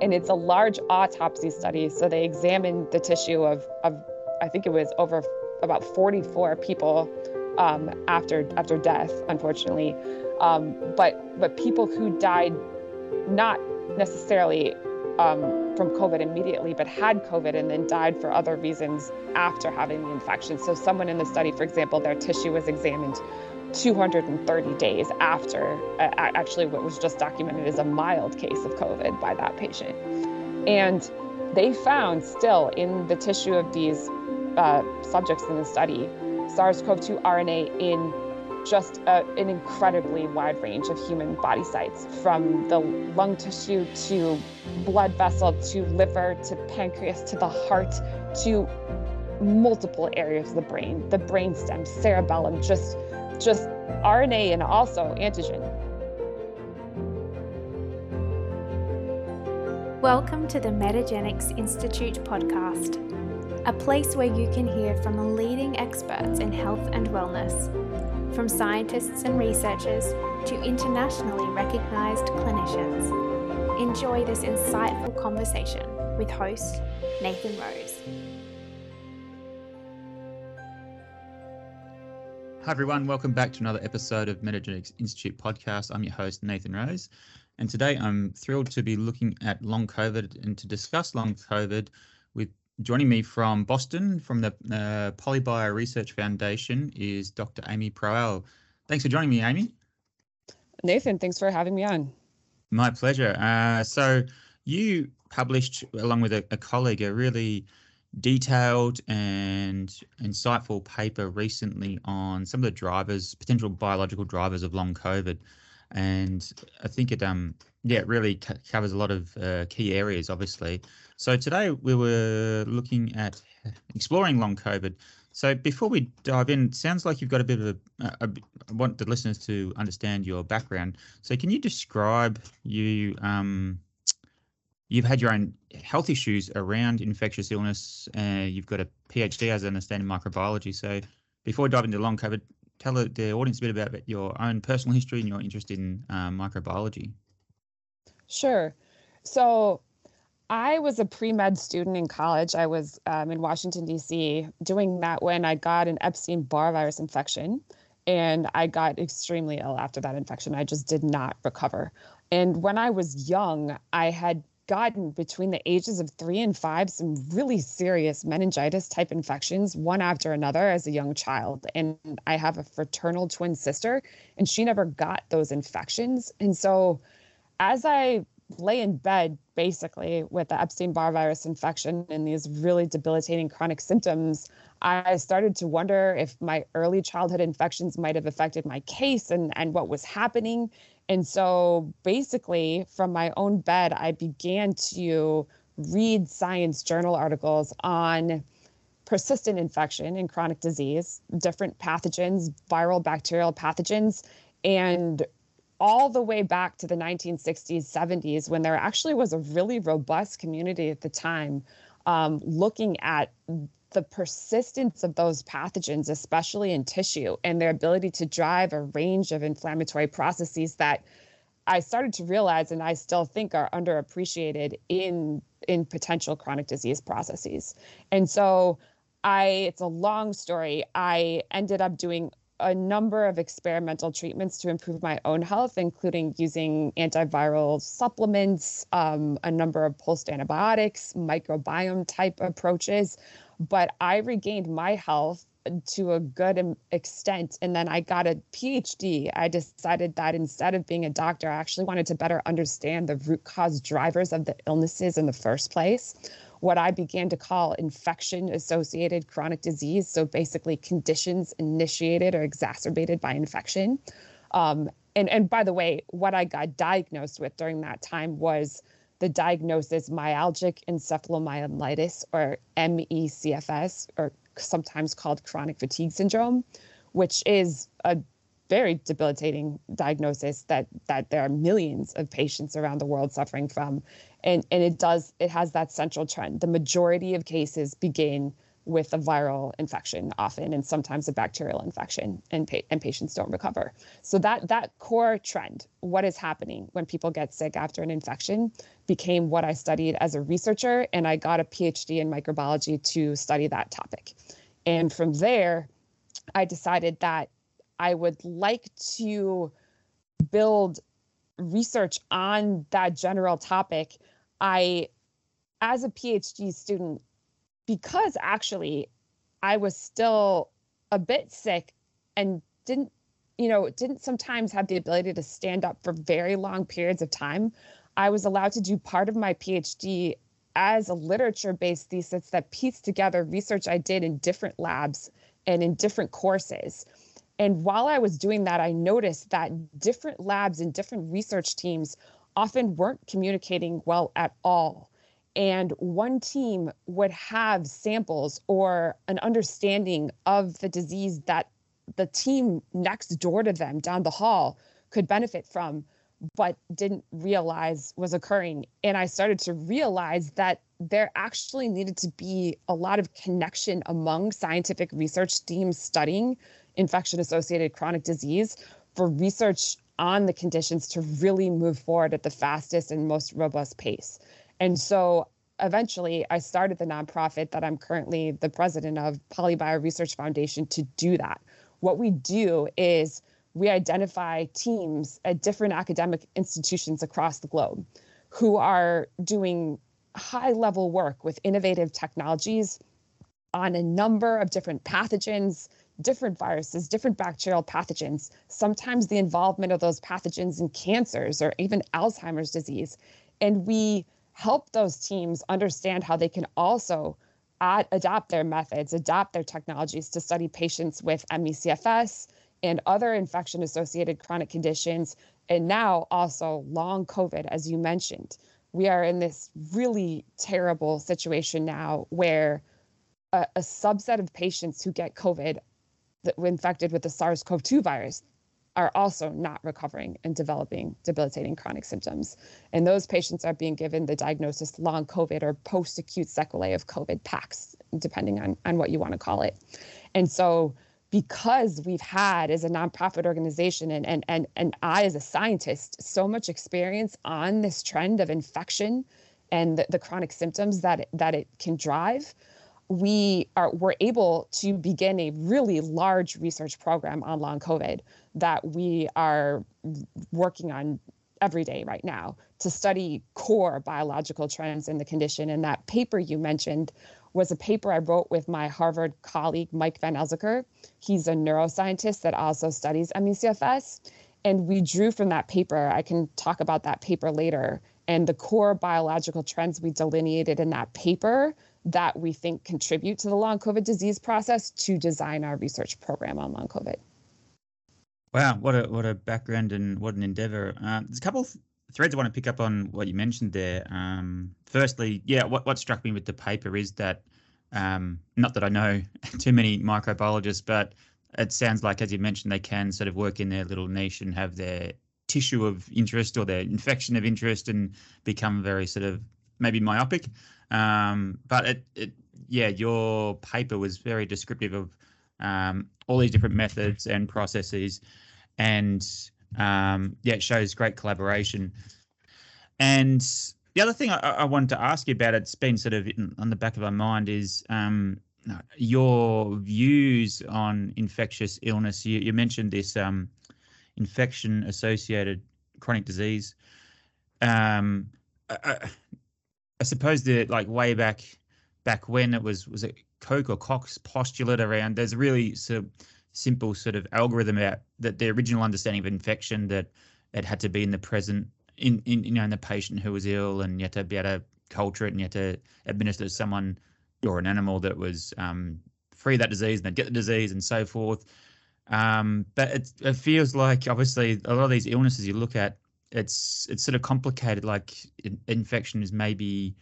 And it's a large autopsy study. So they examined the tissue of, of I think it was over about 44 people um, after after death, unfortunately. Um, but but people who died not necessarily um, from COVID immediately, but had COVID and then died for other reasons after having the infection. So someone in the study, for example, their tissue was examined 230 days after uh, actually what was just documented as a mild case of COVID by that patient. And they found still in the tissue of these uh, subjects in the study SARS CoV 2 RNA in just a, an incredibly wide range of human body sites from the lung tissue to blood vessel to liver to pancreas to the heart to multiple areas of the brain the brainstem cerebellum just just RNA and also antigen. Welcome to the Metagenics Institute podcast, a place where you can hear from leading experts in health and wellness, from scientists and researchers to internationally recognized clinicians. Enjoy this insightful conversation with host Nathan Rose. Hi, everyone. Welcome back to another episode of Metagenics Institute podcast. I'm your host, Nathan Rose. And today I'm thrilled to be looking at long COVID and to discuss long COVID with joining me from Boston from the uh, Polybio Research Foundation is Dr. Amy Proal. Thanks for joining me, Amy. Nathan, thanks for having me on. My pleasure. Uh, so you published, along with a, a colleague, a really detailed and insightful paper recently on some of the drivers, potential biological drivers of long COVID, and I think it um yeah it really covers a lot of uh, key areas, obviously. So today we were looking at exploring long COVID. So before we dive in, sounds like you've got a bit of a, a, a I want the listeners to understand your background. So can you describe you um you've had your own health issues around infectious illness. Uh, you've got a PhD, as I understand, in microbiology. So before dive into long COVID, tell the audience a bit about your own personal history and your interest in um, microbiology. Sure. So I was a pre med student in college. I was um, in Washington, D.C., doing that when I got an Epstein Barr virus infection. And I got extremely ill after that infection. I just did not recover. And when I was young, I had gotten between the ages of three and five some really serious meningitis type infections, one after another, as a young child. And I have a fraternal twin sister, and she never got those infections. And so, as I lay in bed basically with the Epstein Barr virus infection and these really debilitating chronic symptoms, I started to wonder if my early childhood infections might have affected my case and, and what was happening. And so basically, from my own bed, I began to read science journal articles on persistent infection and chronic disease, different pathogens, viral, bacterial pathogens, and all the way back to the 1960s, 70s, when there actually was a really robust community at the time um, looking at the persistence of those pathogens, especially in tissue, and their ability to drive a range of inflammatory processes that I started to realize and I still think are underappreciated in in potential chronic disease processes. And so I it's a long story. I ended up doing a number of experimental treatments to improve my own health, including using antiviral supplements, um, a number of pulsed antibiotics, microbiome type approaches but I regained my health to a good extent. And then I got a PhD. I decided that instead of being a doctor, I actually wanted to better understand the root cause drivers of the illnesses in the first place. What I began to call infection associated chronic disease. So basically, conditions initiated or exacerbated by infection. Um, and, and by the way, what I got diagnosed with during that time was the diagnosis myalgic encephalomyelitis or MECFS, or sometimes called chronic fatigue syndrome, which is a very debilitating diagnosis that that there are millions of patients around the world suffering from. And and it does it has that central trend. The majority of cases begin with a viral infection often and sometimes a bacterial infection and, pa- and patients don't recover. So that that core trend what is happening when people get sick after an infection became what i studied as a researcher and i got a phd in microbiology to study that topic. And from there i decided that i would like to build research on that general topic. I as a phd student because actually I was still a bit sick and didn't, you know, didn't sometimes have the ability to stand up for very long periods of time. I was allowed to do part of my PhD as a literature based thesis that pieced together research I did in different labs and in different courses. And while I was doing that, I noticed that different labs and different research teams often weren't communicating well at all and one team would have samples or an understanding of the disease that the team next door to them down the hall could benefit from but didn't realize was occurring. And i started to realize that there actually needed to be a lot of connection among scientific research teams studying infection associated chronic disease for research on the conditions to really move forward at the fastest and most robust pace and so eventually I started the nonprofit that I'm currently the president of, Polybio Research Foundation, to do that. What we do is we identify teams at different academic institutions across the globe who are doing high level work with innovative technologies on a number of different pathogens, different viruses, different bacterial pathogens, sometimes the involvement of those pathogens in cancers or even Alzheimer's disease. And we help those teams understand how they can also add, adopt their methods, adopt their technologies to study patients with ME/CFS and other infection associated chronic conditions, and now also long COVID, as you mentioned. We are in this really terrible situation now where a, a subset of patients who get COVID that were infected with the SARS CoV 2 virus are also not recovering and developing debilitating chronic symptoms. And those patients are being given the diagnosis long COVID or post acute sequelae of COVID PASC, depending on, on what you want to call it. And so, because we've had as a nonprofit organization and, and, and, and I as a scientist so much experience on this trend of infection and the, the chronic symptoms that it, that it can drive, we are were able to begin a really large research program on long COVID that we are working on every day right now to study core biological trends in the condition. And that paper you mentioned was a paper I wrote with my Harvard colleague Mike VanElzakker. He's a neuroscientist that also studies ME/CFS. And we drew from that paper, I can talk about that paper later, and the core biological trends we delineated in that paper that we think contribute to the long COVID disease process to design our research program on long COVID. Wow, what a what a background and what an endeavor. Uh, there's a couple of threads I want to pick up on what you mentioned there. Um, firstly, yeah, what what struck me with the paper is that um, not that I know too many microbiologists, but it sounds like, as you mentioned, they can sort of work in their little niche and have their tissue of interest or their infection of interest and become very sort of maybe myopic. Um, but it, it, yeah, your paper was very descriptive of um, all these different methods and processes, and um, yeah, it shows great collaboration. And the other thing I, I, wanted to ask you about, it's been sort of in, on the back of my mind, is um, your views on infectious illness. You, you mentioned this um, infection associated chronic disease. Um, suppose that like way back back when it was was it Koch or Koch's postulate around there's a really sort of simple sort of algorithm about that the original understanding of infection that it had to be in the present in, in you know in the patient who was ill and you had to be able to culture it and you had to administer to someone or an animal that was um, free of that disease and they'd get the disease and so forth. Um, but it, it feels like obviously a lot of these illnesses you look at it's it's sort of complicated. Like in, infection is maybe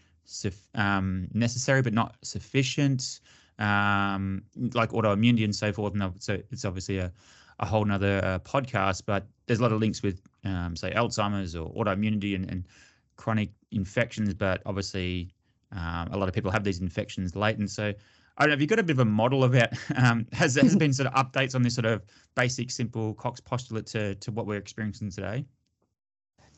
um, necessary but not sufficient. Um, like autoimmunity and so forth. And so it's obviously a, a whole nother uh, podcast, but there's a lot of links with, um, say, Alzheimer's or autoimmunity and, and chronic infections. But obviously, um, a lot of people have these infections latent. So I don't know. Have you got a bit of a model about um, has has been sort of updates on this sort of basic, simple Koch's postulate to to what we're experiencing today?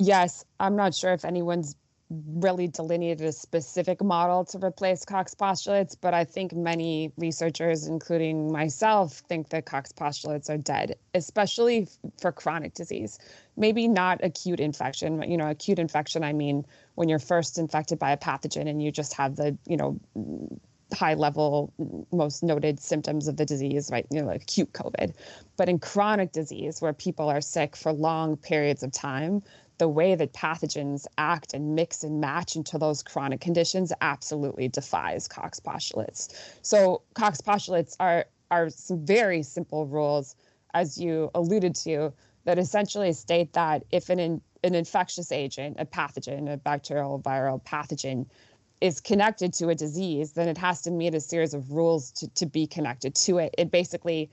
Yes, I'm not sure if anyone's really delineated a specific model to replace Koch's postulates, but I think many researchers, including myself, think that Koch's postulates are dead, especially for chronic disease. Maybe not acute infection. You know, acute infection, I mean, when you're first infected by a pathogen and you just have the, you know, high level most noted symptoms of the disease right you know like acute covid but in chronic disease where people are sick for long periods of time the way that pathogens act and mix and match into those chronic conditions absolutely defies Koch's postulates. So Koch's postulates are are some very simple rules, as you alluded to, that essentially state that if an in, an infectious agent, a pathogen, a bacterial, viral pathogen, is connected to a disease, then it has to meet a series of rules to, to be connected to it. It basically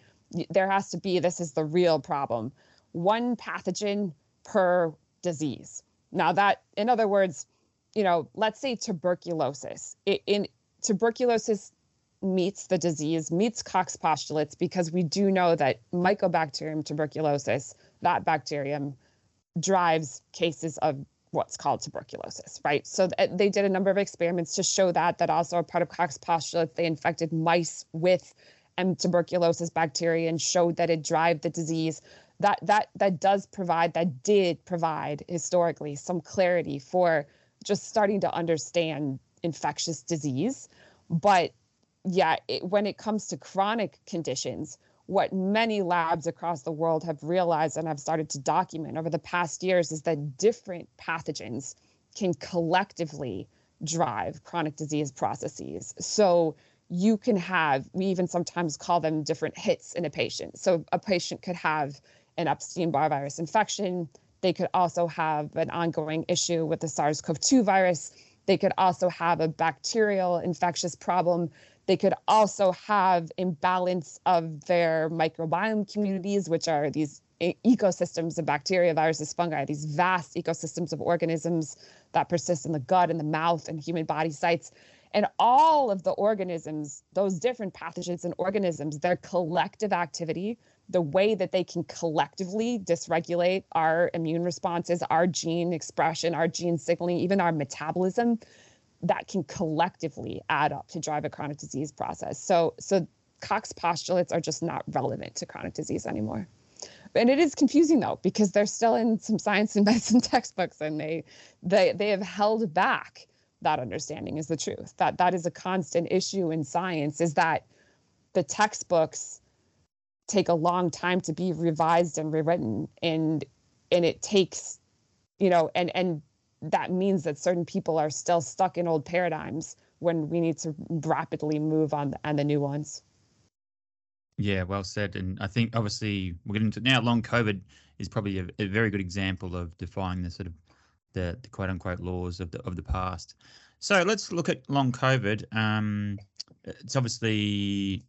there has to be this is the real problem. One pathogen per disease. Now that, in other words, you know, let's say tuberculosis. It, in tuberculosis meets the disease, meets Koch's postulates because we do know that Mycobacterium tuberculosis, that bacterium, drives cases of what's called tuberculosis, right? So th- they did a number of experiments to show that. That also are part of Koch's postulates. They infected mice with M. tuberculosis bacteria and showed that it drive the disease that that that does provide that did provide historically some clarity for just starting to understand infectious disease. But yeah it, when it comes to chronic conditions what many labs across the world have realized and have started to document over the past years is that different pathogens can collectively drive chronic disease processes. So you can have we even sometimes call them different hits in a patient. So a patient could have an Epstein-Barr virus infection. They could also have an ongoing issue with the SARS-CoV-2 virus. They could also have a bacterial infectious problem. They could also have imbalance of their microbiome communities, which are these ecosystems of bacteria, viruses, fungi, these vast ecosystems of organisms that persist in the gut and the mouth and human body sites. And all of the organisms, those different pathogens and organisms, their collective activity the way that they can collectively dysregulate our immune responses, our gene expression, our gene signaling, even our metabolism, that can collectively add up to drive a chronic disease process. So, so Koch's postulates are just not relevant to chronic disease anymore. And it is confusing though, because they're still in some science and medicine textbooks and they they they have held back that understanding is the truth. That that is a constant issue in science is that the textbooks take a long time to be revised and rewritten. And and it takes you know and and that means that certain people are still stuck in old paradigms when we need to rapidly move on on the new ones. Yeah well said. And i think obviously we're getting to now long covid is probably a, a very good example of defying the sort of the, the quote unquote laws of the of the past. So let's look at long covid. Um, it's obviously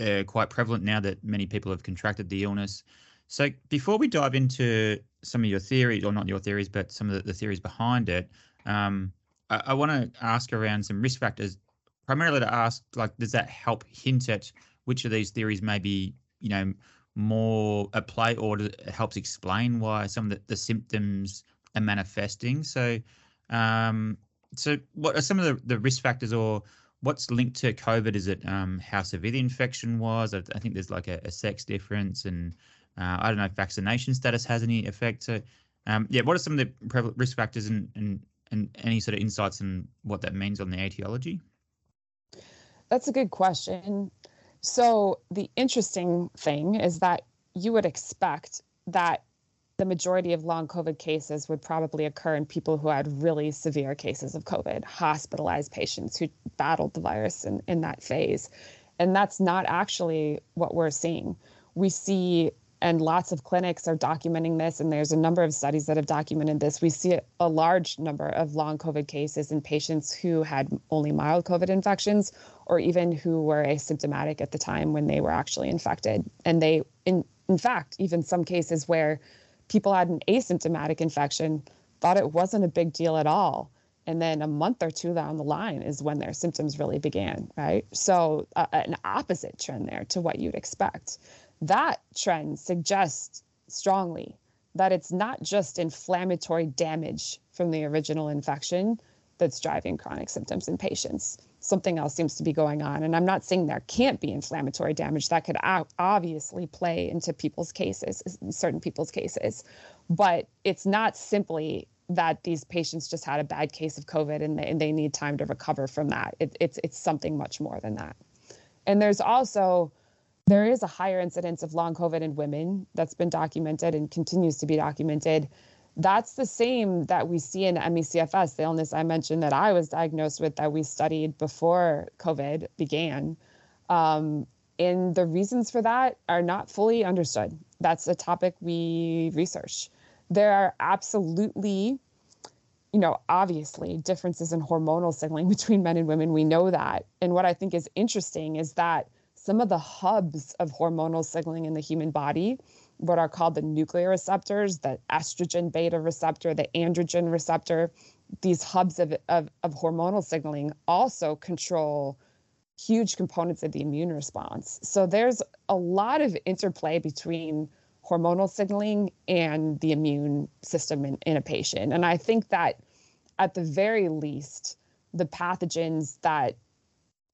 uh, quite prevalent now that many people have contracted the illness. So before we dive into some of your theories, or not your theories, but some of the, the theories behind it, um, I, I want to ask around some risk factors, primarily to ask, like, does that help hint at which of these theories may be, you know, more at play, or it helps explain why some of the, the symptoms are manifesting? So, um, so what are some of the, the risk factors or what's linked to COVID? Is it um, how severe the infection was? I, I think there's like a, a sex difference, and uh, I don't know if vaccination status has any effect. So, um, yeah, what are some of the risk factors and, and and any sort of insights on what that means on the etiology? That's a good question. So the interesting thing is that you would expect that the majority of long COVID cases would probably occur in people who had really severe cases of COVID, hospitalized patients who battled the virus in, in that phase. And that's not actually what we're seeing. We see, and lots of clinics are documenting this, and there's a number of studies that have documented this. We see a large number of long COVID cases in patients who had only mild COVID infections or even who were asymptomatic at the time when they were actually infected. And they, in, in fact, even some cases where people had an asymptomatic infection, thought it wasn't a big deal at all. and then a month or two down the line is when their symptoms really began right? So uh, an opposite trend there to what you'd expect. That trend suggests strongly that it's not just inflammatory damage from the original infection that's driving chronic symptoms in patients something else seems to be going on and i'm not saying there can't be inflammatory damage that could obviously play into people's cases certain people's cases but it's not simply that these patients just had a bad case of COVID and they, and they need time to recover from that. It, it's it's something much more than that. And there's also there is a higher incidence of long COVID in women that's been documented and continues to be documented. That's the same that we see in ME/CFS, the illness I mentioned that I was diagnosed with that we studied before COVID began. Um, and the reasons for that are not fully understood. That's a topic we research there are absolutely you know, obviously differences in hormonal signaling between men and women. We know that. And what I think is interesting is that some of the hubs of hormonal signaling in the human body, what are called the nuclear receptors, the estrogen beta receptor, the androgen receptor, these hubs of, of, of hormonal signaling also control huge components of the immune response. So there's a lot of interplay between hormonal signaling and the immune system in, in a patient. And I think that at the very least, the pathogens that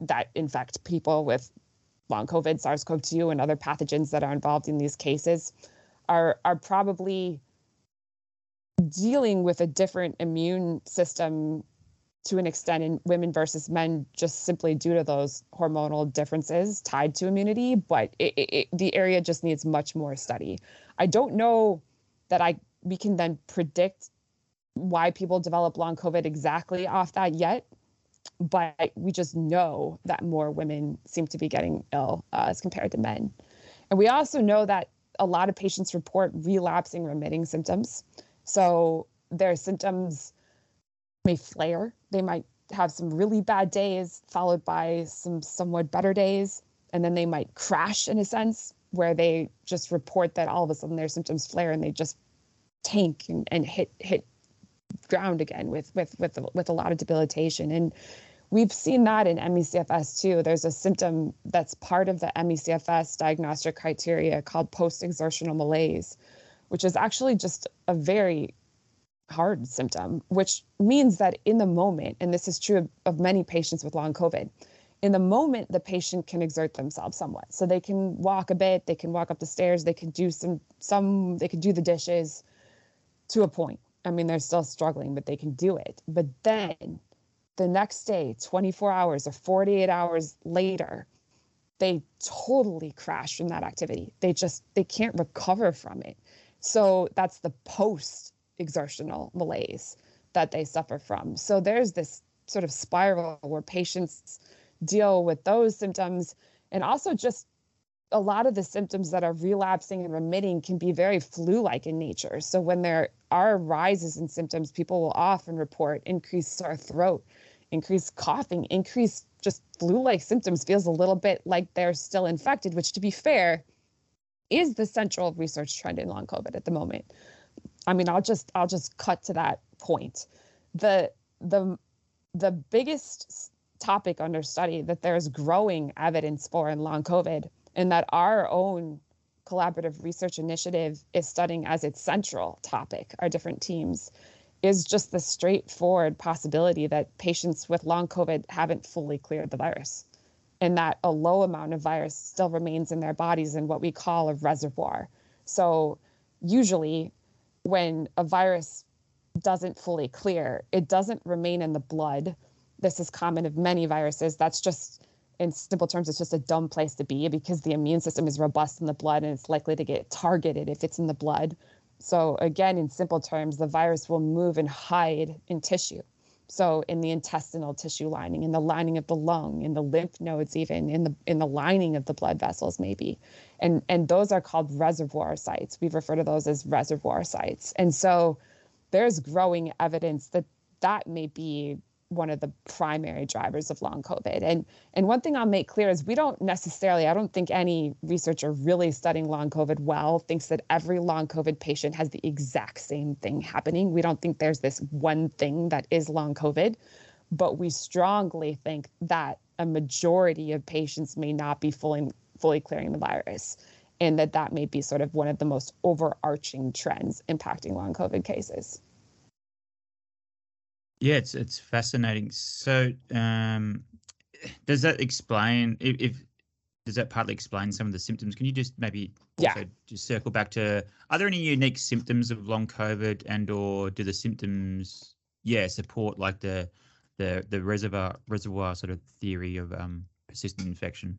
that infect people with long COVID, SARS-CoV-2, and other pathogens that are involved in these cases are are probably dealing with a different immune system to an extent in women versus men just simply due to those hormonal differences tied to immunity but it, it, the area just needs much more study. I don't know that i we can then predict why people develop long covid exactly off that yet but we just know that more women seem to be getting ill uh, as compared to men and we also know that a lot of patients report relapsing remitting symptoms so their symptoms may flare. They might have some really bad days followed by some somewhat better days. And then they might crash in a sense where they just report that all of a sudden their symptoms flare and they just tank and, and hit hit ground again with with with with a lot of debilitation. And we've seen that in ME/CFS too. There's a symptom that's part of the ME/CFS diagnostic criteria called post-exertional malaise, which is actually just a very hard symptom, which means that in the moment, and this is true of, of many patients with long COVID, in the moment the patient can exert themselves somewhat. So they can walk a bit, they can walk up the stairs, they can do some some they can do the dishes to a point. I mean, they're still struggling, but they can do it. But then the next day, 24 hours or 48 hours later, they totally crash from that activity. They just they can't recover from it. So that's the post exertional malaise that they suffer from. So there's this sort of spiral where patients deal with those symptoms and also just a lot of the symptoms that are relapsing and remitting can be very flu like in nature. So, when there are rises in symptoms, people will often report increased sore throat, increased coughing, increased just flu like symptoms, feels a little bit like they're still infected, which, to be fair, is the central research trend in long COVID at the moment. I mean, I'll just I'll just cut to that point. The the the biggest topic under study that there's growing evidence for in long COVID, and that our own collaborative research initiative is studying as its central topic, our different teams, is just the straightforward possibility that patients with long COVID haven't fully cleared the virus and that a low amount of virus still remains in their bodies in what we call a reservoir. So, usually, when a virus doesn't fully clear, it doesn't remain in the blood. This is common of many viruses. That's just, in simple terms, it's just a dumb place to be because the immune system is robust in the blood and it's likely to get targeted if it's in the blood. So, again, in simple terms, the virus will move and hide in tissue. So in the intestinal tissue lining, in the lining of the lung, in the lymph nodes, even in the in the lining of the blood vessels, maybe, and and those are called reservoir sites. We refer to those as reservoir sites. And so there's growing evidence that that may be one of the primary drivers of long COVID. And and one thing I'll make clear is we don't necessarily, I don't think any researcher really studying long COVID well thinks that every long COVID patient has the exact same thing happening. We don't think there's this one thing that is long COVID, but we strongly think that a majority of patients may not be fully fully clearing the virus and that that may be sort of one of the most overarching trends impacting long COVID cases. Yeah, it's it's fascinating. So, um, does that explain if, if does that partly explain some of the symptoms? Can you just maybe yeah. just circle back to are there any unique symptoms of long COVID and or do the symptoms yeah support like the the the reservoir reservoir sort of theory of um persistent infection?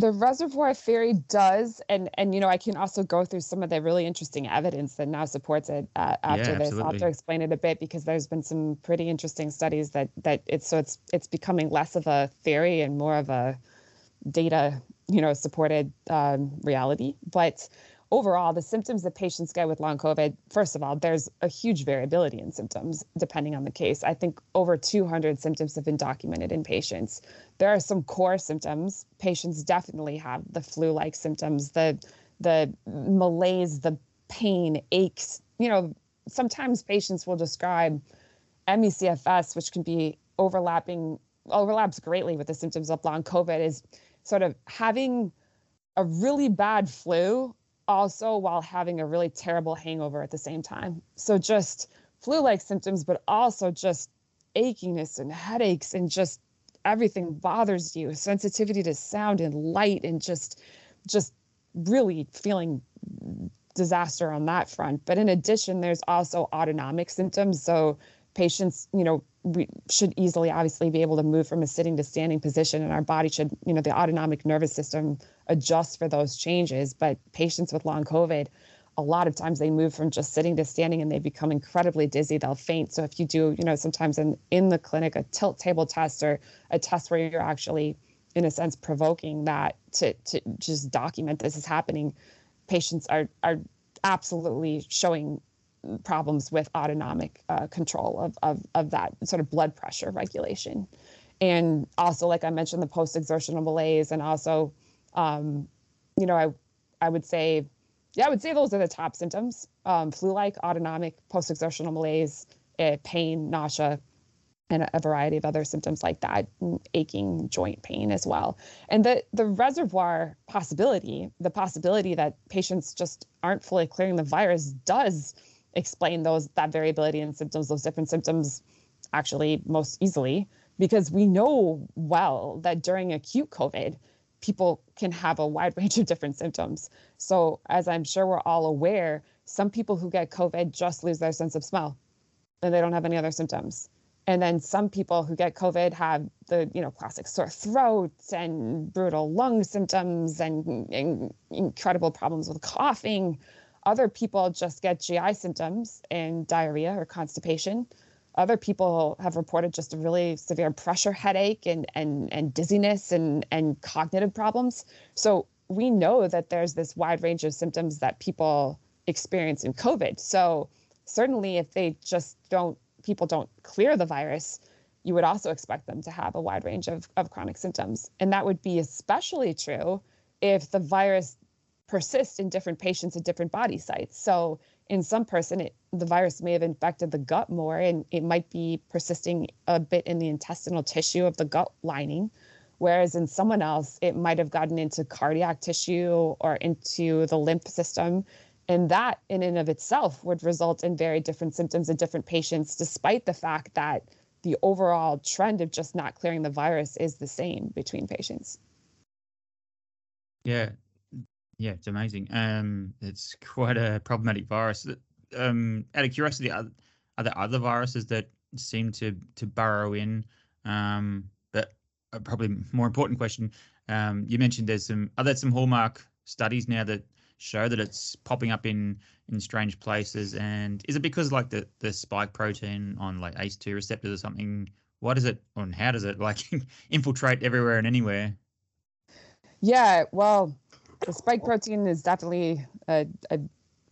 The reservoir theory does and and you know i can also go through some of the really interesting evidence that now supports it uh, after yeah, this. I'll have to explain it a bit because there's been some pretty interesting studies that that it's so it's it's becoming less of a theory and more of a data you know supported um, reality. But overall, the symptoms that patients get with long COVID, first of all, there's a huge variability in symptoms depending on the case. I think over 200 symptoms have been documented in patients. There are some core symptoms. Patients definitely have the flu-like symptoms, the the malaise, the pain, aches. You know, sometimes patients will describe ME/CFS, which can be overlapping overlaps greatly with the symptoms of long COVID, is sort of having a really bad flu also while having a really terrible hangover at the same time. So just flu like symptoms, but also just achiness and headaches and just everything bothers you. Sensitivity to sound and light and just just really feeling disaster on that front. But in addition there's also autonomic symptoms. So patients you know we should easily obviously be able to move from a sitting to standing position and our body should you know the autonomic nervous system adjust for those changes. But patients with long covid a lot of times they move from just sitting to standing and they become incredibly dizzy. They'll faint. So if you do you know sometimes in in the clinic a tilt table test or a test where you're actually in a sense provoking that to to just document this is happening patients are are absolutely showing problems with autonomic uh, control of, of, of that sort of blood pressure regulation. And also, like I mentioned, the post exertional malaise, and also, um, you know, I, I would say, yeah, I would say those are the top symptoms um, flu like, autonomic, post exertional malaise, uh, pain, nausea, and a variety of other symptoms like that, aching joint pain as well. And the the reservoir possibility, the possibility that patients just aren't fully clearing the virus does explain those that variability in symptoms, those different symptoms actually most easily because we know well that during acute COVID, people can have a wide range of different symptoms. So, as I'm sure we're all aware, some people who get COVID just lose their sense of smell and they don't have any other symptoms. And then some people who get COVID have the, you know, classic sore throat and brutal lung symptoms and, and incredible problems with coughing. Other people just get GI symptoms and diarrhea or constipation. Other people have reported just a really severe pressure headache and and and dizziness and and cognitive problems. So we know that there's this wide range of symptoms that people experience in COVID. So certainly if they just don't people don't clear the virus, you would also expect them to have a wide range of, of chronic symptoms. And that would be especially true if the virus persist in different patients at different body sites. So in some person, it, the virus may have infected the gut more, and it might be persisting a bit in the intestinal tissue of the gut lining. Whereas in someone else, it might have gotten into cardiac tissue or into the lymph system. And that, in and of itself, would result in very different symptoms in different patients, despite the fact that the overall trend of just not clearing the virus is the same between patients. Yeah, yeah, it's amazing. Um, it's quite a problematic virus. Um, out of curiosity, are, are there other viruses that seem to to burrow in? Um, but probably more important question. Um, you mentioned there's some are there some hallmark studies now that show that it's popping up in in strange places? And is it because like the the spike protein on like ACE2 receptors or something? What is it, and how does it like infiltrate everywhere and anywhere? Yeah, well, the spike protein is definitely a, a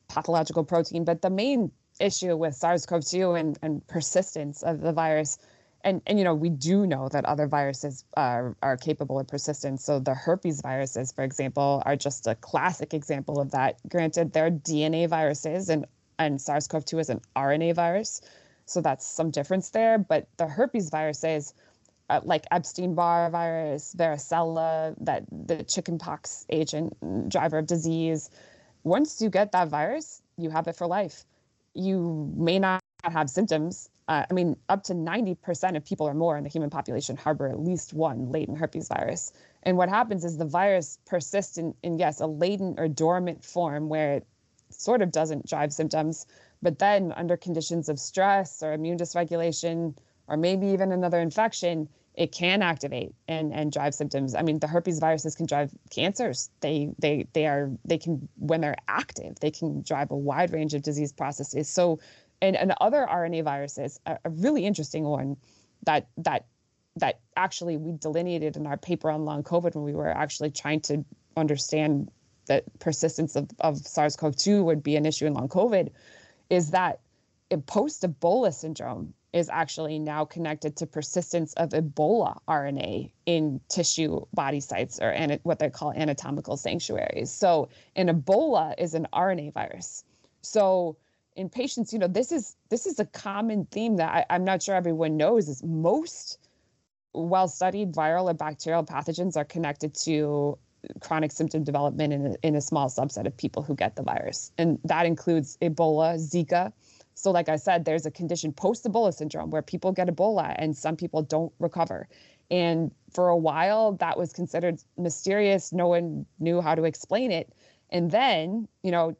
pathological protein, but the main issue with SARS-CoV-2 and, and persistence of the virus. And, and you know we do know that other viruses are, are capable of persistence. So the herpes viruses, for example, are just a classic example of that. Granted, they're DNA viruses, and and SARS-CoV-2 is an RNA virus, so that's some difference there. But the herpes viruses, uh, like Epstein-Barr virus, varicella, that the chickenpox agent driver of disease, once you get that virus, you have it for life. You may not have symptoms. Uh, I mean, up to 90% of people or more in the human population harbor at least one latent herpes virus. And what happens is the virus persists in, in yes, a latent or dormant form where it sort of doesn't drive symptoms, but then under conditions of stress or immune dysregulation, or maybe even another infection, it can activate and and drive symptoms. I mean, the herpes viruses can drive cancers. They they they are they can when they're active, they can drive a wide range of disease processes. So, and and other RNA viruses, a, a really interesting one that that that actually we delineated in our paper on long COVID when we were actually trying to understand that persistence of, of SARS-CoV-2 would be an issue in long COVID, is that it post-Ebola syndrome is actually now connected to persistence of Ebola RNA in tissue body sites or an, what they call anatomical sanctuaries. So, an Ebola is an RNA virus. So, in patients, you know, this is this is a common theme that I, I'm not sure everyone knows. Is most well-studied viral or bacterial pathogens are connected to chronic symptom development in a, in a small subset of people who get the virus, and that includes Ebola, Zika so, like I said, there's a condition post Ebola syndrome where people get Ebola and some people don't recover. And for a while, that was considered mysterious. No one knew how to explain it. And then, you know,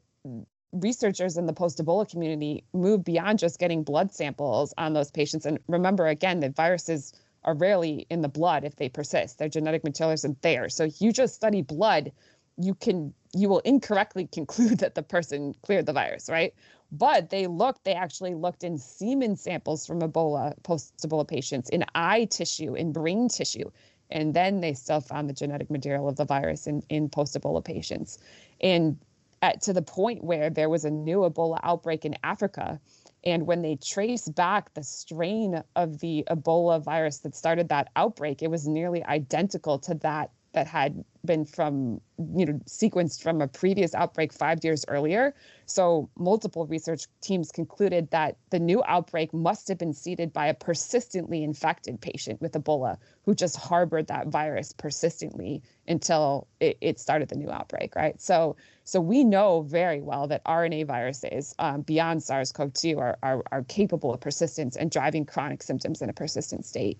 researchers in the post Ebola community moved beyond just getting blood samples on those patients. And remember, again, the viruses are rarely in the blood if they persist. Their genetic material isn't there. So if you just study blood, you can you will incorrectly conclude that the person cleared the virus, right? But they looked, they actually looked in semen samples from Ebola, post Ebola patients, in eye tissue, in brain tissue. And then they still found the genetic material of the virus in, in post Ebola patients. And at, to the point where there was a new Ebola outbreak in Africa. And when they traced back the strain of the Ebola virus that started that outbreak, it was nearly identical to that that had been from you know sequenced from a previous outbreak five years earlier. So multiple research teams concluded that the new outbreak must have been seeded by a persistently infected patient with ebola who just harbored that virus persistently until it, it started the new outbreak right? So so we know very well that rna viruses um, beyond sars-cov-2 are, are, are capable of persistence and driving chronic symptoms in a persistent state.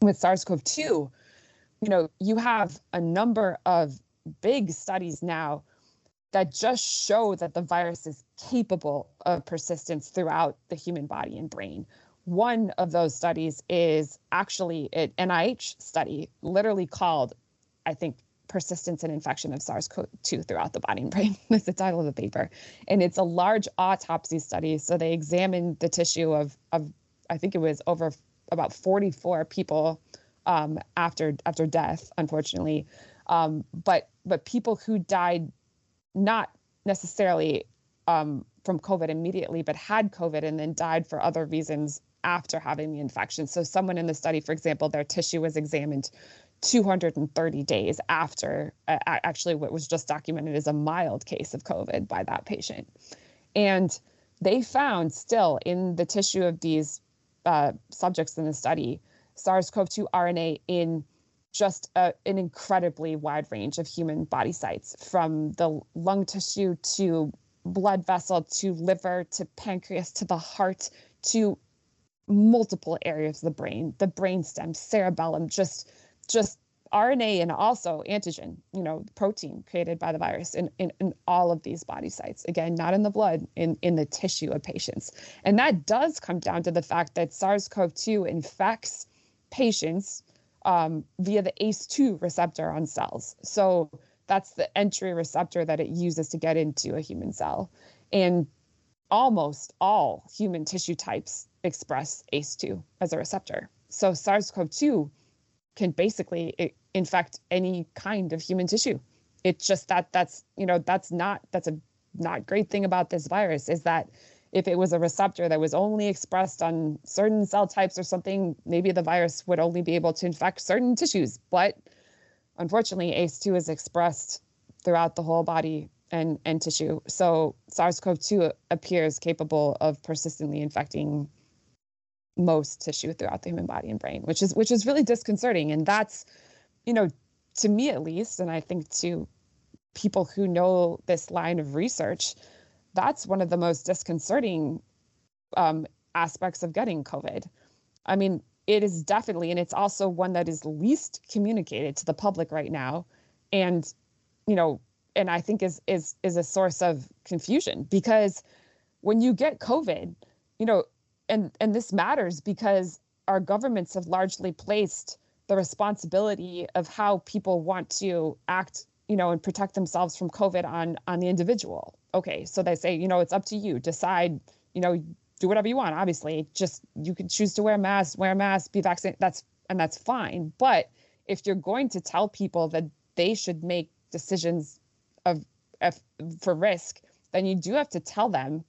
With sars-cov-2 you know, you have a number of big studies now that just show that the virus is capable of persistence throughout the human body and brain. One of those studies is actually an NIH study, literally called, I think, persistence and infection of SARS-CoV-2 throughout the body and brain. That's the title of the paper, and it's a large autopsy study. So they examined the tissue of of I think it was over about 44 people um, after after death, unfortunately. Um, but but people who died not necessarily um, from COVID immediately, but had COVID and then died for other reasons after having the infection. So someone in the study, for example, their tissue was examined 230 days after uh, actually what was just documented as a mild case of COVID by that patient. And they found still in the tissue of these uh, subjects in the study SARS-CoV-2 RNA in just a, an incredibly wide range of human body sites, from the lung tissue to blood vessel to liver to pancreas to the heart to multiple areas of the brain, the brainstem, cerebellum, just just RNA and also antigen, you know, protein created by the virus in, in, in, all of these body sites. Again, not in the blood, in, in the tissue of patients. And that does come down to the fact that SARS CoV 2 infects patients um, via the ACE2 receptor on cells. So that's the entry receptor that it uses to get into a human cell. And almost all human tissue types express ACE2 as a receptor. So SARS CoV 2 can basically infect any kind of human tissue. It's just that that's, you know, that's not, that's a not great thing about this virus is that if it was a receptor that was only expressed on certain cell types or something, maybe the virus would only be able to infect certain tissues. But unfortunately, ACE2 is expressed throughout the whole body and, and tissue. So SARS-CoV-2 appears capable of persistently infecting most tissue throughout the human body and brain, which is which is really disconcerting. And that's, you know, to me at least, and I think to people who know this line of research, that's one of the most disconcerting um, aspects of getting COVID. I mean, it is definitely, and it's also one that is least communicated to the public right now. And, you know, and I think is is is a source of confusion because when you get COVID, you know, and and this matters because our governments have largely placed the responsibility of how people want to act you know and protect themselves from covid on on the individual okay so they say you know it's up to you. Decide you know do whatever you want obviously. Just you can choose to wear a mask wear a mask be vaccinated that's and that's fine. But if you're going to tell people that they should make decisions of, of for risk then you do have to tell them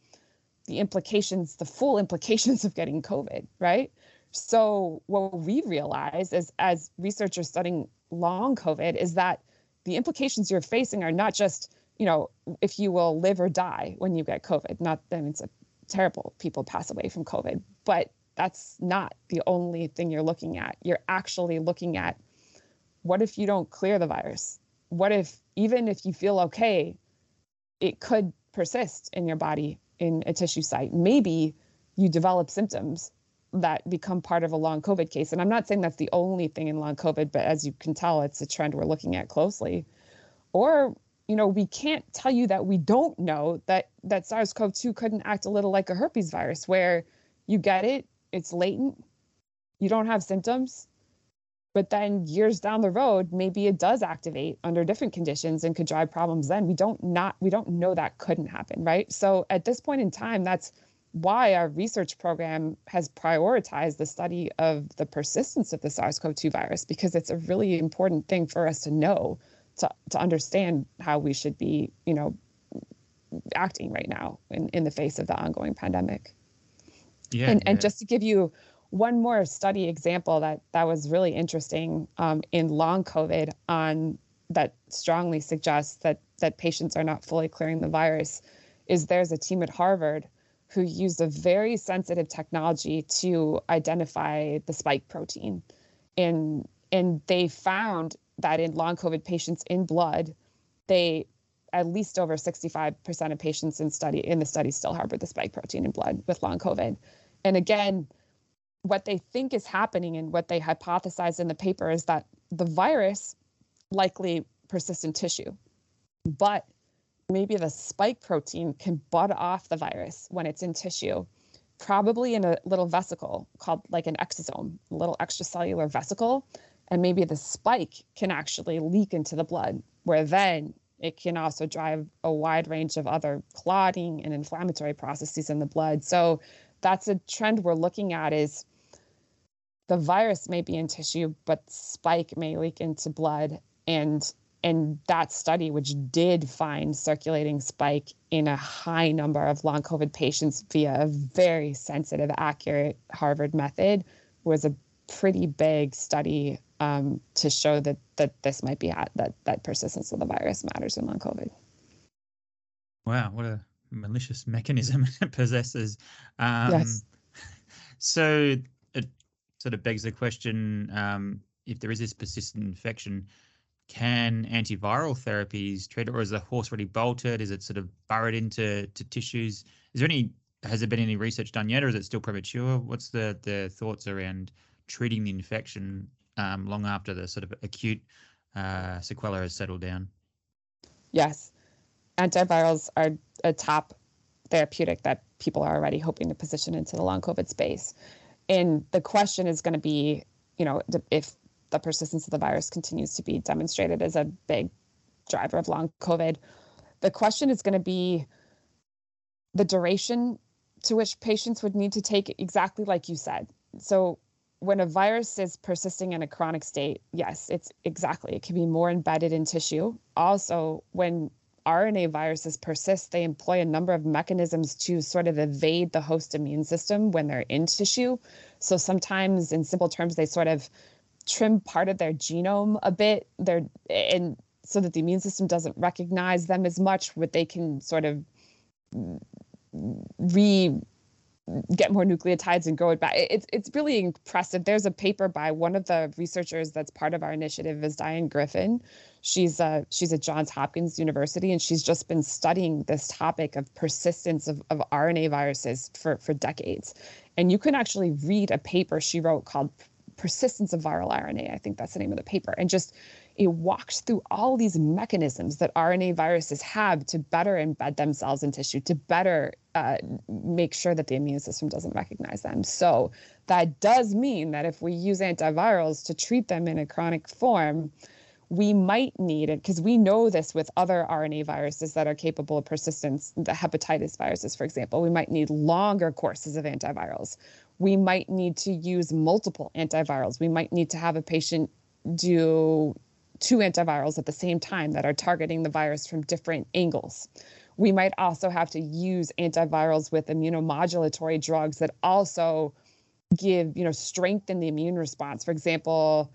the implications, the full implications of getting COVID, right? So what we realize is as researchers studying long COVID is that the implications you're facing are not just, you know, if you will live or die when you get COVID. Not that it's a terrible people pass away from COVID, but that's not the only thing you're looking at. You're actually looking at what if you don't clear the virus? What if even if you feel okay, it could persist in your body in a tissue site. Maybe you develop symptoms that become part of a long COVID case. And I'm not saying that's the only thing in long COVID, but as you can tell, it's a trend we're looking at closely. Or, you know, we can't tell you that we don't know that that SARS-CoV-2 couldn't act a little like a herpes virus, where you get it, it's latent, you don't have symptoms, but then years down the road maybe it does activate under different conditions and could drive problems then. We don't not we don't know that couldn't happen right? So at this point in time that's why our research program has prioritized the study of the persistence of the SARS-CoV-2 virus because it's a really important thing for us to know to, to understand how we should be you know acting right now in, in the face of the ongoing pandemic yeah, and, yeah. and just to give you one more study example that that was really interesting um, in long COVID on that strongly suggests that that patients are not fully clearing the virus is there's a team at Harvard who used a very sensitive technology to identify the spike protein and and they found that in long covid patients in blood they at least over 65% of patients in study in the study still harbor the spike protein in blood with long covid and again what they think is happening and what they hypothesize in the paper is that the virus likely persists in tissue, but maybe the spike protein can bud off the virus when it's in tissue, probably in a little vesicle called like an exosome, a little extracellular vesicle. And maybe the spike can actually leak into the blood, where then it can also drive a wide range of other clotting and inflammatory processes in the blood. So that's a trend we're looking at is the virus may be in tissue, but spike may leak into blood. And and that study, which did find circulating spike in a high number of long COVID patients via a very sensitive, accurate Harvard method, was a pretty big study um, to show that that this might be at, that that persistence of the virus matters in long COVID. Wow, what a malicious mechanism it possesses. Um, yes. So it sort of begs the question um, if there is this persistent infection, can antiviral therapies treat it, or is the horse already bolted? Is it sort of burrowed into to tissues? Is there any has there been any research done yet, or is it still premature? What's the the thoughts around treating the infection um, long after the sort of acute uh, sequela has settled down? Yes, antivirals are a top therapeutic that people are already hoping to position into the long COVID space. And the question is going to be, you know, if the persistence of the virus continues to be demonstrated as a big driver of long COVID, the question is going to be the duration to which patients would need to take exactly like you said. So when a virus is persisting in a chronic state, yes, it's exactly. It can be more embedded in tissue. Also, when RNA viruses persist, they employ a number of mechanisms to sort of evade the host immune system when they're in tissue. So sometimes, in simple terms, they sort of trim part of their genome a bit. They're and so that the immune system doesn't recognize them as much, but they can sort of re get more nucleotides and grow it back. It's it's really impressive. There's a paper by one of the researchers that's part of our initiative is Diane Griffin. She's a she's at Johns Hopkins University and she's just been studying this topic of persistence of, of RNA viruses for, for decades. And you can actually read a paper she wrote called Persistence of Viral RNA. I think that's the name of the paper. And just it walks through all these mechanisms that RNA viruses have to better embed themselves in tissue, to better uh, make sure that the immune system doesn't recognize them. So that does mean that if we use antivirals to treat them in a chronic form, we might need it because we know this with other RNA viruses that are capable of persistence, the hepatitis viruses, for example. We might need longer courses of antivirals. We might need to use multiple antivirals. We might need to have a patient do two antivirals at the same time that are targeting the virus from different angles. We might also have to use antivirals with immunomodulatory drugs that also give, you know, strengthen the immune response. For example,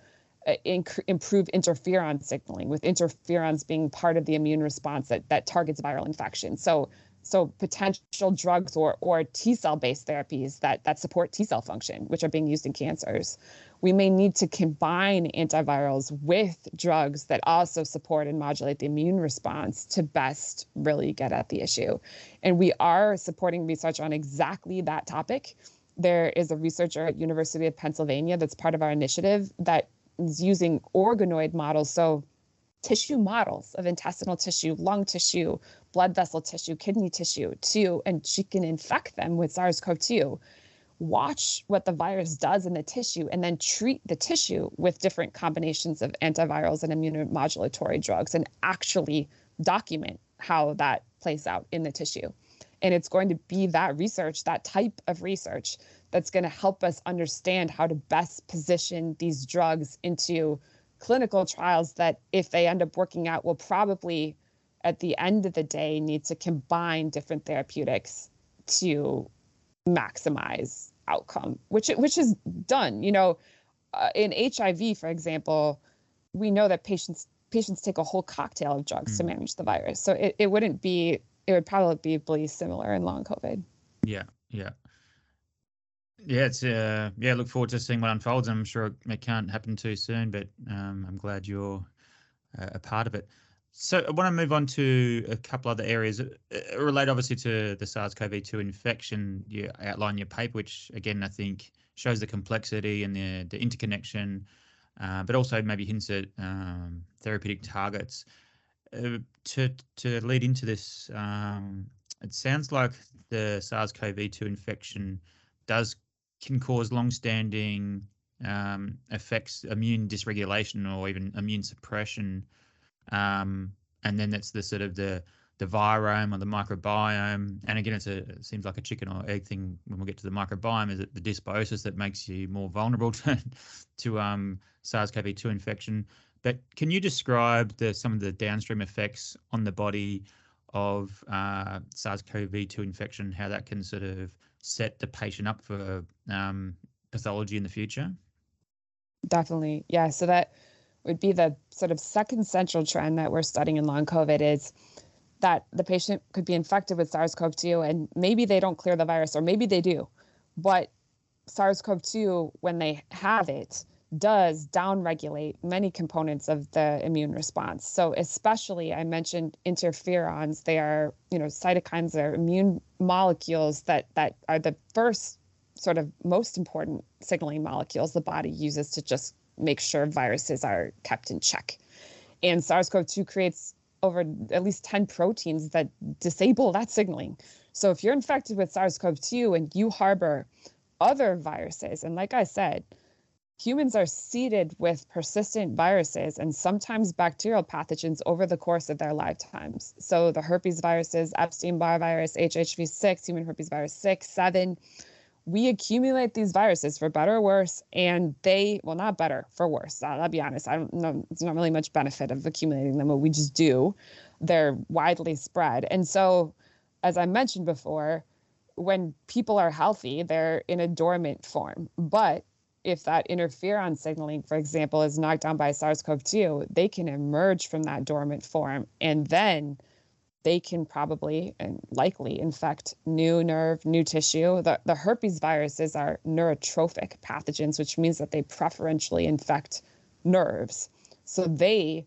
uh, inc- improve interferon signaling, with interferons being part of the immune response that, that targets viral infection. So so potential drugs or or T cell based therapies that that support T cell function, which are being used in cancers. We may need to combine antivirals with drugs that also support and modulate the immune response to best really get at the issue. And we are supporting research on exactly that topic. There is a researcher at University of Pennsylvania that's part of our initiative that is using organoid models. So tissue models of intestinal tissue, lung tissue, blood vessel tissue, kidney tissue, too, and she can infect them with SARS CoV 2. Watch what the virus does in the tissue and then treat the tissue with different combinations of antivirals and immunomodulatory drugs and actually document how that plays out in the tissue. And it's going to be that research, that type of research, that's going to help us understand how to best position these drugs into clinical trials that, if they end up working out, will probably, at the end of the day, need to combine different therapeutics to maximize outcome, which which is done. You know, uh, in HIV, for example, we know that patients patients take a whole cocktail of drugs mm. to manage the virus. So it, it wouldn't be it would probably be similar in long COVID. Yeah, yeah. Yeah, it's uh, yeah. Look forward to seeing what unfolds. I'm sure it can't happen too soon, but um, I'm glad you're uh, a part of it. So I want to move on to a couple other areas uh, related, obviously, to the SARS-CoV-2 infection. You outline your paper, which again I think shows the complexity and the the interconnection, uh, but also maybe hints at um, therapeutic targets. Uh, to to lead into this, um, it sounds like the SARS-CoV-2 infection does can cause long-standing um, effects, immune dysregulation or even immune suppression. Um, and then that's the sort of the the virome or the microbiome. And again, a, it seems like a chicken or egg thing when we get to the microbiome. Is it the dysbiosis that makes you more vulnerable to to um, SARS-CoV-2 infection? But can you describe the some of the downstream effects on the body of uh, SARS-CoV-2 infection? How that can sort of set the patient up for um, pathology in the future? Definitely. Yeah. So that would be the sort of second central trend that we're studying in long COVID is that the patient could be infected with SARS CoV 2 and maybe they don't clear the virus, or maybe they do. But SARS CoV 2, when they have it, does downregulate many components of the immune response. So especially I mentioned interferons, they are, you know, cytokines are immune molecules that that are the first sort of most important signaling molecules the body uses to just make sure viruses are kept in check. And SARS-CoV-2 creates over at least 10 proteins that disable that signaling. So if you're infected with SARS-CoV-2 and you harbor other viruses, and like I said, humans are seeded with persistent viruses and sometimes bacterial pathogens over the course of their lifetimes. So the herpes viruses, Epstein-Barr virus, HHV6, human herpes virus 6, 7, we accumulate these viruses for better or worse, and they, well, not better, for worse. I'll, I'll be honest. I don't know. It's not really much benefit of accumulating them, but we just do. they're widely spread. And so, as I mentioned before, when people are healthy, they're in a dormant form. But if that interferon signaling, for example, is knocked down by SARS CoV 2, they can emerge from that dormant form and then they can probably and likely infect new nerve, new tissue. The, the herpes viruses are neurotropic pathogens, which means that they preferentially infect nerves. So they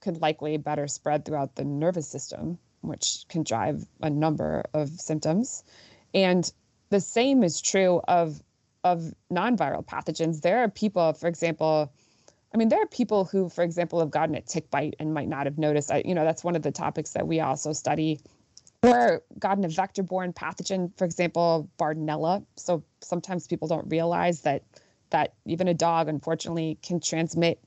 could likely better spread throughout the nervous system, which can drive a number of symptoms. And the same is true of of non-viral pathogens. There are people, for example, I mean, there are people who, for example, have gotten a tick bite and might not have noticed. I, you know, that's one of the topics that we also study. Or gotten a vector-borne pathogen, for example, Bartonella. So sometimes people don't realize that that even a dog, unfortunately, can transmit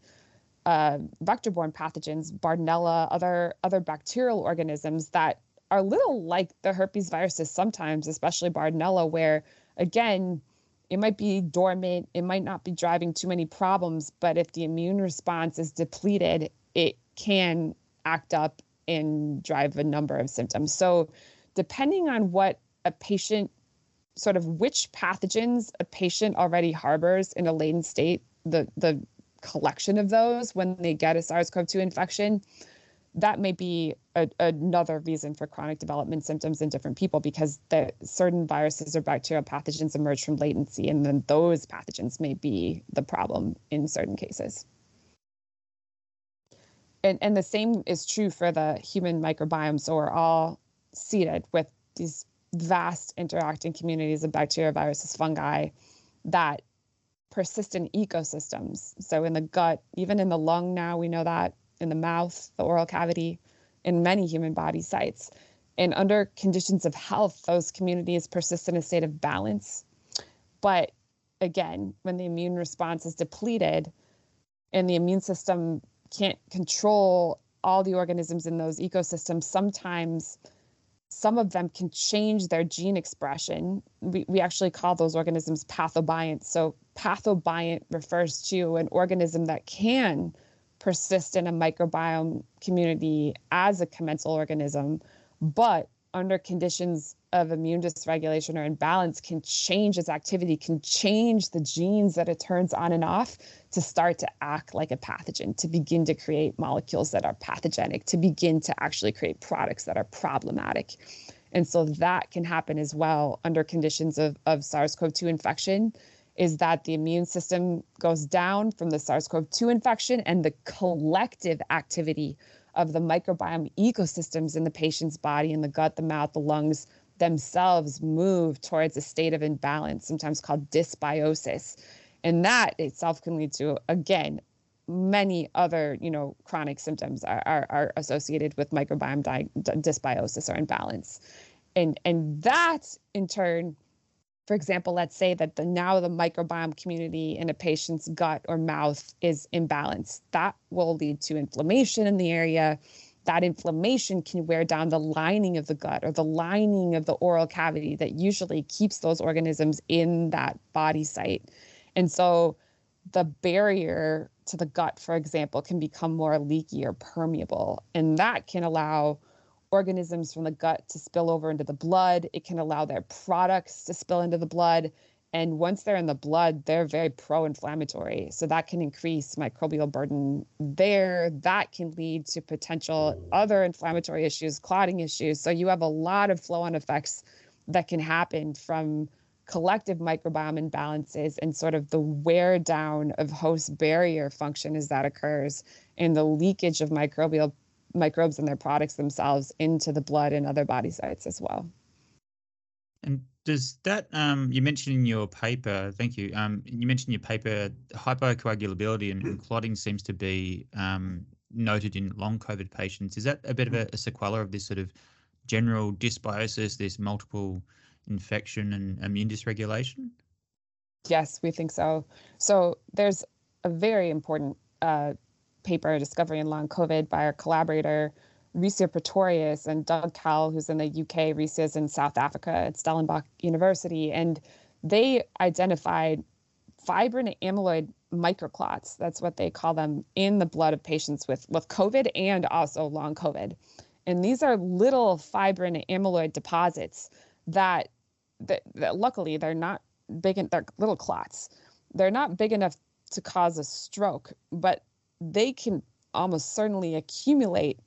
uh, vector-borne pathogens, Bartonella, other other bacterial organisms that are a little like the herpes viruses sometimes, especially Bartonella, where again, it might be dormant, it might not be driving too many problems, but if the immune response is depleted, it can act up and drive a number of symptoms. So, depending on what a patient sort of which pathogens a patient already harbors in a latent state, the the collection of those when they get a SARS-CoV-2 infection that may be a, another reason for chronic development symptoms in different people because the certain viruses or bacterial pathogens emerge from latency and then those pathogens may be the problem in certain cases. And, and the same is true for the human microbiome. So we're all seated with these vast interacting communities of bacteria viruses fungi that persist in ecosystems. So in the gut even in the lung now we know that in the mouth, the oral cavity, in many human body sites. And under conditions of health, those communities persist in a state of balance. But again, when the immune response is depleted and the immune system can't control all the organisms in those ecosystems, sometimes some of them can change their gene expression. We, we actually call those organisms pathobiont. So, pathobiont refers to an organism that can persist in a microbiome community as a commensal organism, but under conditions of immune dysregulation or imbalance can change its activity, can change the genes that it turns on and off to start to act like a pathogen, to begin to create molecules that are pathogenic, to begin to actually create products that are problematic. And so that can happen as well under conditions of, of SARS CoV 2 infection is that the immune system goes down from the SARS CoV 2 infection and the collective activity of the microbiome ecosystems in the patient's body, in the gut, the mouth, the lungs themselves move towards a state of imbalance, sometimes called dysbiosis. And that itself can lead to, again, many other, you know, chronic symptoms are, are, are associated with microbiome di- dysbiosis or imbalance. And, and that in turn for example, let's say that the now the microbiome community in a patient's gut or mouth is imbalanced. That will lead to inflammation in the area. That inflammation can wear down the lining of the gut or the lining of the oral cavity that usually keeps those organisms in that body site. And so the barrier to the gut, for example, can become more leaky or permeable. And that can allow organisms from the gut to spill over into the blood. It can allow their products to spill into the blood. And once they're in the blood, they're very pro inflammatory. So that can increase microbial burden there. That can lead to potential other inflammatory issues, clotting issues. So you have a lot of flow on effects that can happen from collective microbiome imbalances and sort of the wear down of host barrier function as that occurs and the leakage of microbial microbes and their products themselves into the blood and other body sites as well. And does that um, you mentioned in your paper? Thank you. Um, you mentioned in your paper hypocoagulability and, and clotting seems to be um, noted in long COVID patients. Is that a bit of a, a sequela of this sort of general dysbiosis, this multiple infection and immune dysregulation? Yes, we think so. So there's a very important uh, paper, Discovery in Long COVID, by our collaborator, Resia Pretorius and Doug Kell, who's in the UK, Resia's in South Africa at Stellenbosch University. And they identified fibrin amyloid microclots, that's what they call them, in the blood of patients with, with COVID and also long COVID. And these are little fibrin amyloid deposits that, that, that luckily they're not big, they're little clots. They're not big enough to cause a stroke, but they can almost certainly accumulate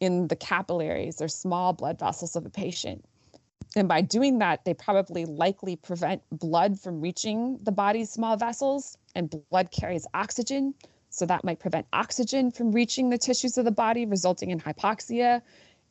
in the capillaries or small blood vessels of a patient. And by doing that, they probably likely prevent blood from reaching the body's small vessels, and blood carries oxygen. So that might prevent oxygen from reaching the tissues of the body, resulting in hypoxia.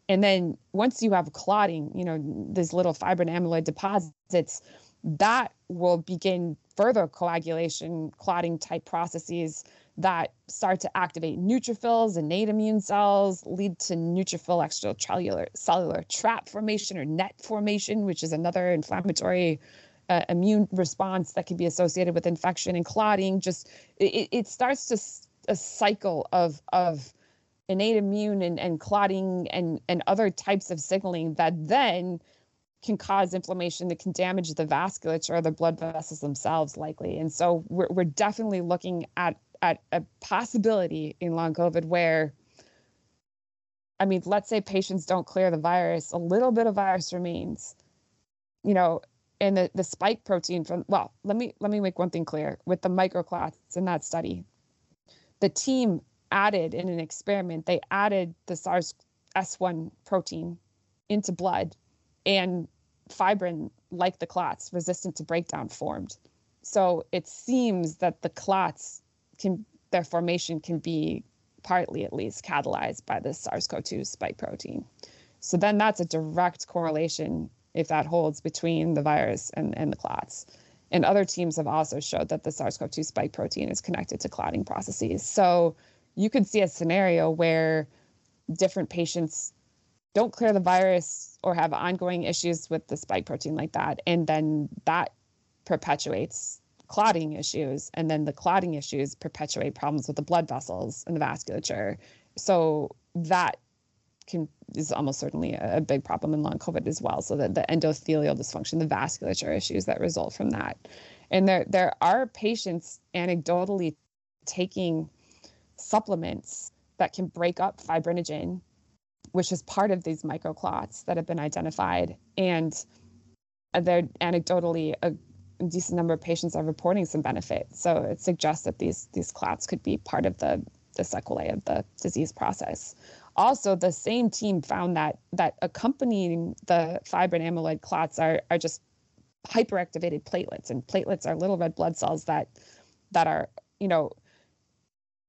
And then once you have clotting, you know, these little fibrin amyloid deposits, that will begin further coagulation, clotting type processes that start to activate neutrophils, innate immune cells, lead to neutrophil extracellular cellular trap formation or net formation, which is another inflammatory uh, immune response that can be associated with infection and clotting. Just it, it starts to a cycle of of innate immune and, and clotting and, and other types of signaling that then can cause inflammation that can damage the vasculature or the blood vessels themselves likely and so we're, we're definitely looking at at a possibility in long COVID where, I mean, let's say patients don't clear the virus, a little bit of virus remains, you know, and the, the spike protein from, well, let me, let me make one thing clear with the microclots in that study, the team added in an experiment, they added the SARS S1 protein into blood and fibrin, like the clots, resistant to breakdown formed. So it seems that the clots can their formation can be partly at least catalyzed by the SARS-CoV-2 spike protein. So then that's a direct correlation if that holds between the virus and, and the clots. And other teams have also showed that the SARS-CoV-2 spike protein is connected to clotting processes. So you could see a scenario where different patients don't clear the virus or have ongoing issues with the spike protein like that, and then that perpetuates clotting issues, and then the clotting issues perpetuate problems with the blood vessels and the vasculature. So that can is almost certainly a, a big problem in long COVID as well. So that the endothelial dysfunction, the vasculature issues that result from that, and there there are patients anecdotally taking supplements that can break up fibrinogen, which is part of these microclots that have been identified, and they're anecdotally a a decent number of patients are reporting some benefit. So it suggests that these these clots could be part of the the sequelae of the disease process. Also, the same team found that that accompanying the fibrin amyloid clots are are just hyperactivated platelets, and platelets are little red blood cells that that are you know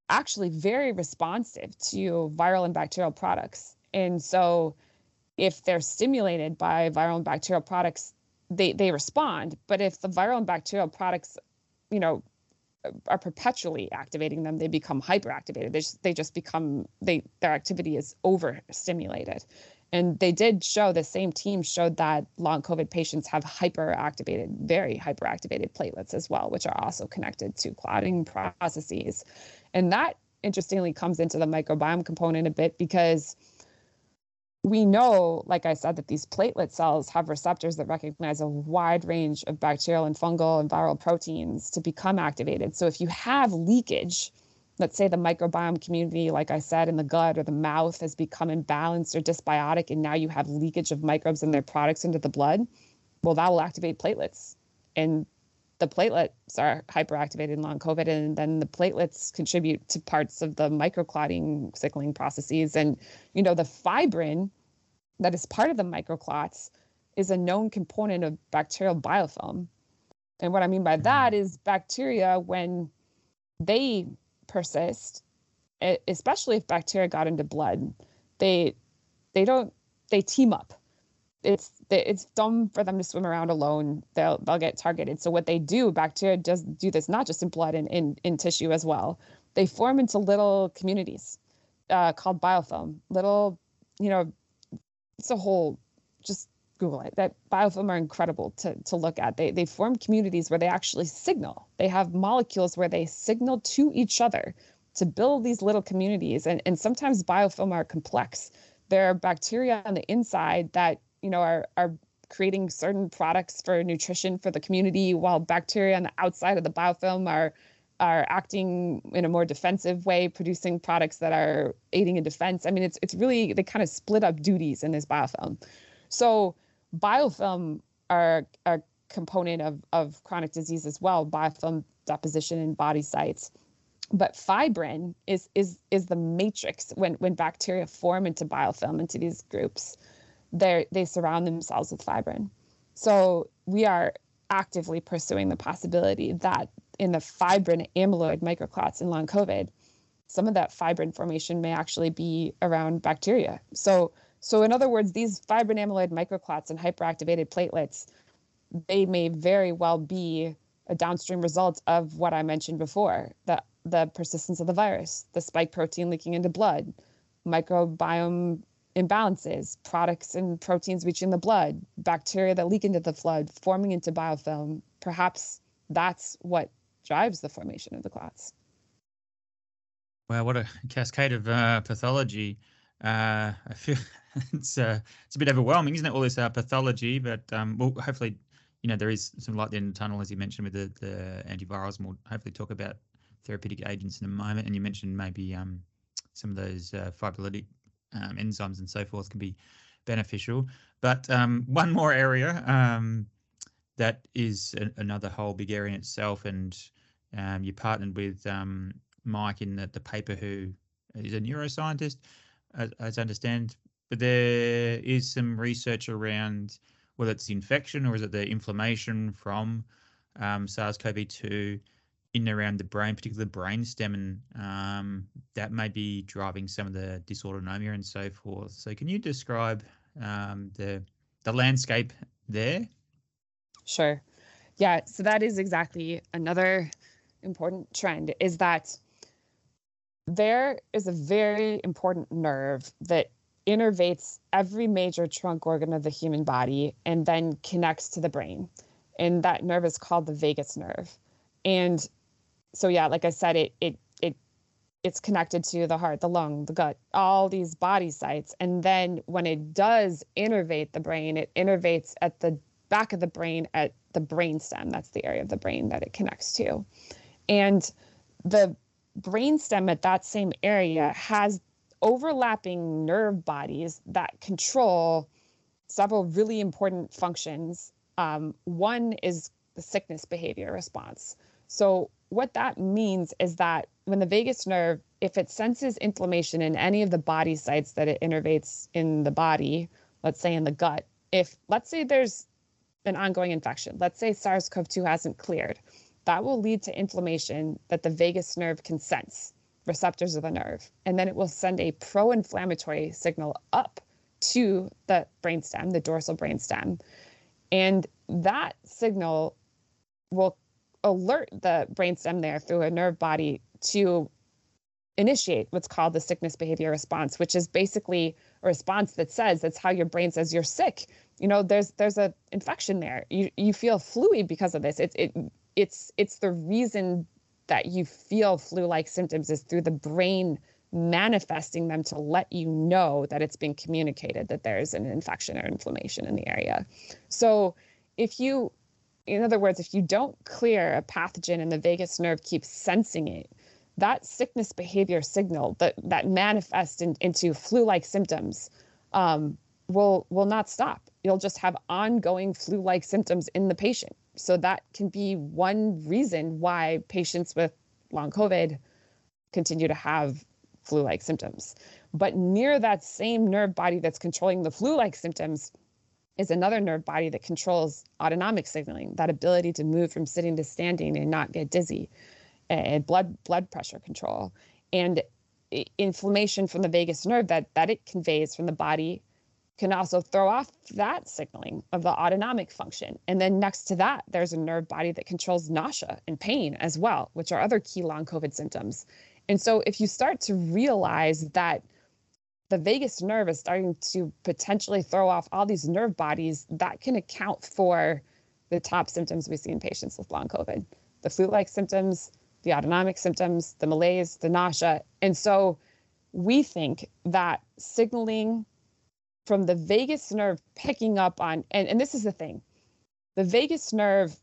actually very responsive to viral and bacterial products. And so, if they're stimulated by viral and bacterial products, they they respond. But if the viral and bacterial products, you know, are perpetually activating them, they become hyperactivated. They just, they just become they their activity is overstimulated. And they did show the same team showed that long COVID patients have hyperactivated, very hyperactivated platelets as well, which are also connected to clotting processes. And that interestingly comes into the microbiome component a bit because we know, like I said, that these platelet cells have receptors that recognize a wide range of bacterial and fungal and viral proteins to become activated. So if you have leakage, let's say the microbiome community, like I said, in the gut or the mouth has become imbalanced or dysbiotic, and now you have leakage of microbes and their products into the blood, well, that will activate platelets. And the platelets are hyperactivated in long COVID, and then the platelets contribute to parts of the microclotting signaling processes. And, you know, the fibrin that is part of the microclots is a known component of bacterial biofilm. And what I mean by that mm. is bacteria, when they persist, especially if bacteria got into blood, they they don't they team up it's it's dumb for them to swim around alone. They'll they'll get targeted. So what they do, bacteria does do this not just in blood and in, in tissue as well. They form into little communities uh, called biofilm. Little, you know, it's a whole. Just Google it. That biofilm are incredible to to look at. They they form communities where they actually signal. They have molecules where they signal to each other to build these little communities. And and sometimes biofilm are complex. There are bacteria on the inside that you know are are creating certain products for nutrition for the community while bacteria on the outside of the biofilm are are acting in a more defensive way, producing products that are aiding in defense. I mean, it's it's really they kind of split up duties in this biofilm. So biofilm are a component of of chronic disease as well, biofilm deposition in body sites. But fibrin is is is the matrix when when bacteria form into biofilm into these groups, they they surround themselves with fibrin. So we are actively pursuing the possibility that in the fibrin amyloid microclots in long COVID, some of that fibrin formation may actually be around bacteria. So, so in other words, these fibrin amyloid microclots and hyperactivated platelets, they may very well be a downstream result of what I mentioned before, the the persistence of the virus, the spike protein leaking into blood, microbiome imbalances, products and proteins reaching the blood, bacteria that leak into the blood, forming into biofilm. Perhaps that's what drives the formation of the clots. Wow, what a cascade of uh, pathology. Uh, I feel it's uh, it's a bit overwhelming, isn't it? All this uh, pathology, but um, well, hopefully, you know, there is some light in the tunnel, as you mentioned with the, the antivirals, and we'll hopefully talk about therapeutic agents in a moment. And you mentioned maybe um, some of those uh, fibrolytic um, enzymes and so forth can be beneficial. But um, one more area um, that is a, another whole big area in itself. And um, you partnered with um, Mike in the, the paper, who is a neuroscientist, as, as, I understand. But there is some research around whether it's infection or is it the inflammation from um, SARS-CoV-2 in and around the brain, particularly the brainstem, and um, that may be driving some of the dysautonomia and so forth. So, can you describe um, the the landscape there? Sure. Yeah, so that is exactly another important trend is that there is a very important nerve that innervates every major trunk organ of the human body and then connects to the brain. And that nerve is called the vagus nerve. And so yeah, like I said, it it it it's connected to the heart, the lung, the gut, all these body sites. And then when it does innervate the brain, it innervates at the back of the brain at the brain stem. That's the area of the brain that it connects to. And the brain stem at that same area has overlapping nerve bodies that control several really important functions. Um, one is the sickness behavior response. So, what that means is that when the vagus nerve, if it senses inflammation in any of the body sites that it innervates in the body, let's say in the gut, if let's say there's an ongoing infection. Let's say SARS CoV 2 hasn't cleared. That will lead to inflammation that the vagus nerve can sense, receptors of the nerve. And then it will send a pro inflammatory signal up to the brainstem, the dorsal brainstem. And that signal will alert the brainstem there through a nerve body to initiate what's called the sickness behavior response, which is basically a response that says that's how your brain says you're sick. You know there's there's a infection there. You you feel fluid because of this. It's it it's it's the reason that you feel flu-like symptoms is through the brain manifesting them to let you know that it's been communicated that there's an infection or inflammation in the area. So if you in other words if you don't clear a pathogen and the vagus nerve keeps sensing it that sickness behavior signal that that manifests in, into flu-like symptoms um, will will not stop. You'll just have ongoing flu-like symptoms in the patient. So that can be one reason why patients with long COVID continue to have flu-like symptoms. But near that same nerve body that's controlling the flu-like symptoms is another nerve body that controls autonomic signaling, that ability to move from sitting to standing and not get dizzy, and blood blood pressure control, and inflammation from the vagus nerve that that it conveys from the body can also throw off that signaling of the autonomic function. And then next to that, there's a nerve body that controls nausea and pain as well, which are other key long COVID symptoms. And so if you start to realize that the vagus nerve is starting to potentially throw off all these nerve bodies, that can account for the top symptoms we see in patients with long COVID the flu like symptoms, the autonomic symptoms, the malaise, the nausea. And so we think that signaling from the vagus nerve picking up on, and, and this is the thing the vagus nerve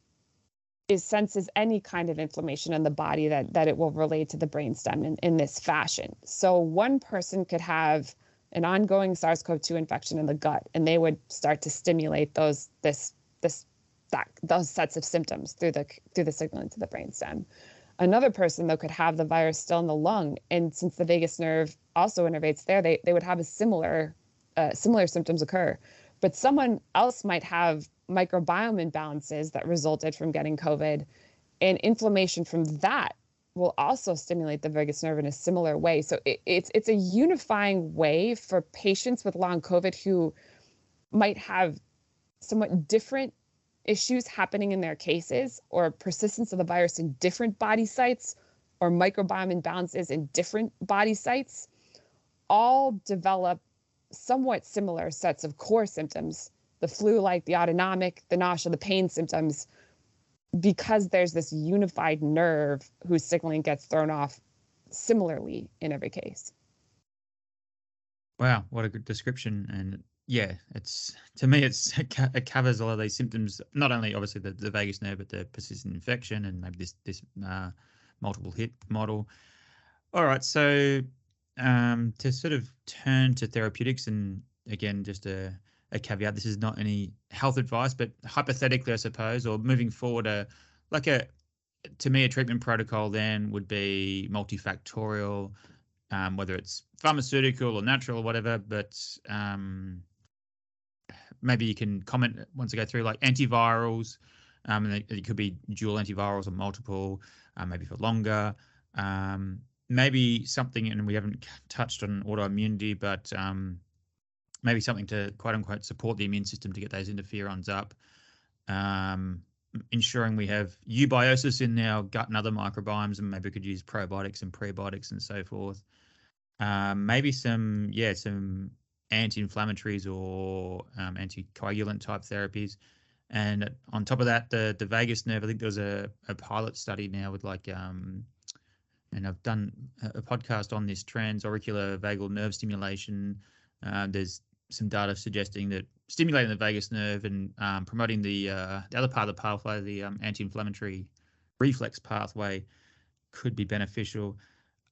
is senses any kind of inflammation in the body that that it will relate to the brainstem in, in this fashion. So one person could have an ongoing SARS-CoV-2 infection in the gut, and they would start to stimulate those this this that those sets of symptoms through the through the signaling to the brainstem. Another person though could have the virus still in the lung, and since the vagus nerve also innervates there, they they would have a similar uh, similar symptoms occur. But someone else might have microbiome imbalances that resulted from getting COVID, and inflammation from that will also stimulate the vagus nerve in a similar way. So it, it's it's a unifying way for patients with long COVID who might have somewhat different issues happening in their cases or persistence of the virus in different body sites or microbiome imbalances in different body sites all develop somewhat similar sets of core symptoms the flu like, the autonomic, the nausea, the pain symptoms, because there's this unified nerve whose signaling gets thrown off similarly in every case. Wow, what a good description. And yeah, it's to me, it's it covers a lot of these symptoms. Not only obviously the, the vagus nerve, but the persistent infection and maybe this this uh, multiple hit model. All right, so um, to sort of turn to therapeutics, and again, just a a caveat. This is not any health advice, but hypothetically, I suppose, or moving forward, a like a to me a treatment protocol then would be multifactorial, um, whether it's pharmaceutical or natural or whatever. But um, maybe you can comment once I go through like antivirals. Um, and it, could be dual antivirals or multiple, uh, maybe for longer. Um, maybe something, and we haven't touched on autoimmunity, but um, maybe something to quote unquote support the immune system to get those interferons up. Um, ensuring we have eubiosis in our gut and other microbiomes, and maybe we could use probiotics and prebiotics and so forth. Um, maybe some, yeah, some anti-inflammatories or um, anticoagulant type therapies. And on top of that, the the vagus nerve. I think there was a, a pilot study now with like, um, and I've done a podcast on this transauricular vagal nerve stimulation. Uh, there's some data suggesting that stimulating the vagus nerve and um, promoting the uh, the other part of the pathway, the um, anti-inflammatory reflex pathway, could be beneficial.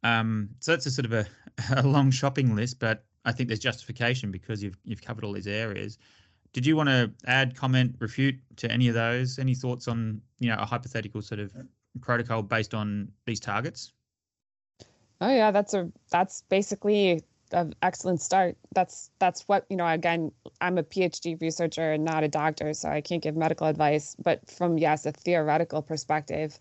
Um, so that's a sort of a, a, long shopping list, but I think there's justification because you've you've covered all these areas. Did you want to add, comment, refute to any of those? Any thoughts on you know a hypothetical sort of protocol based on these targets? Oh yeah, that's a that's basically an excellent start. That's that's what you know. Again, I'm a PhD researcher and not a doctor, so I can't give medical advice. But from yes, a theoretical perspective,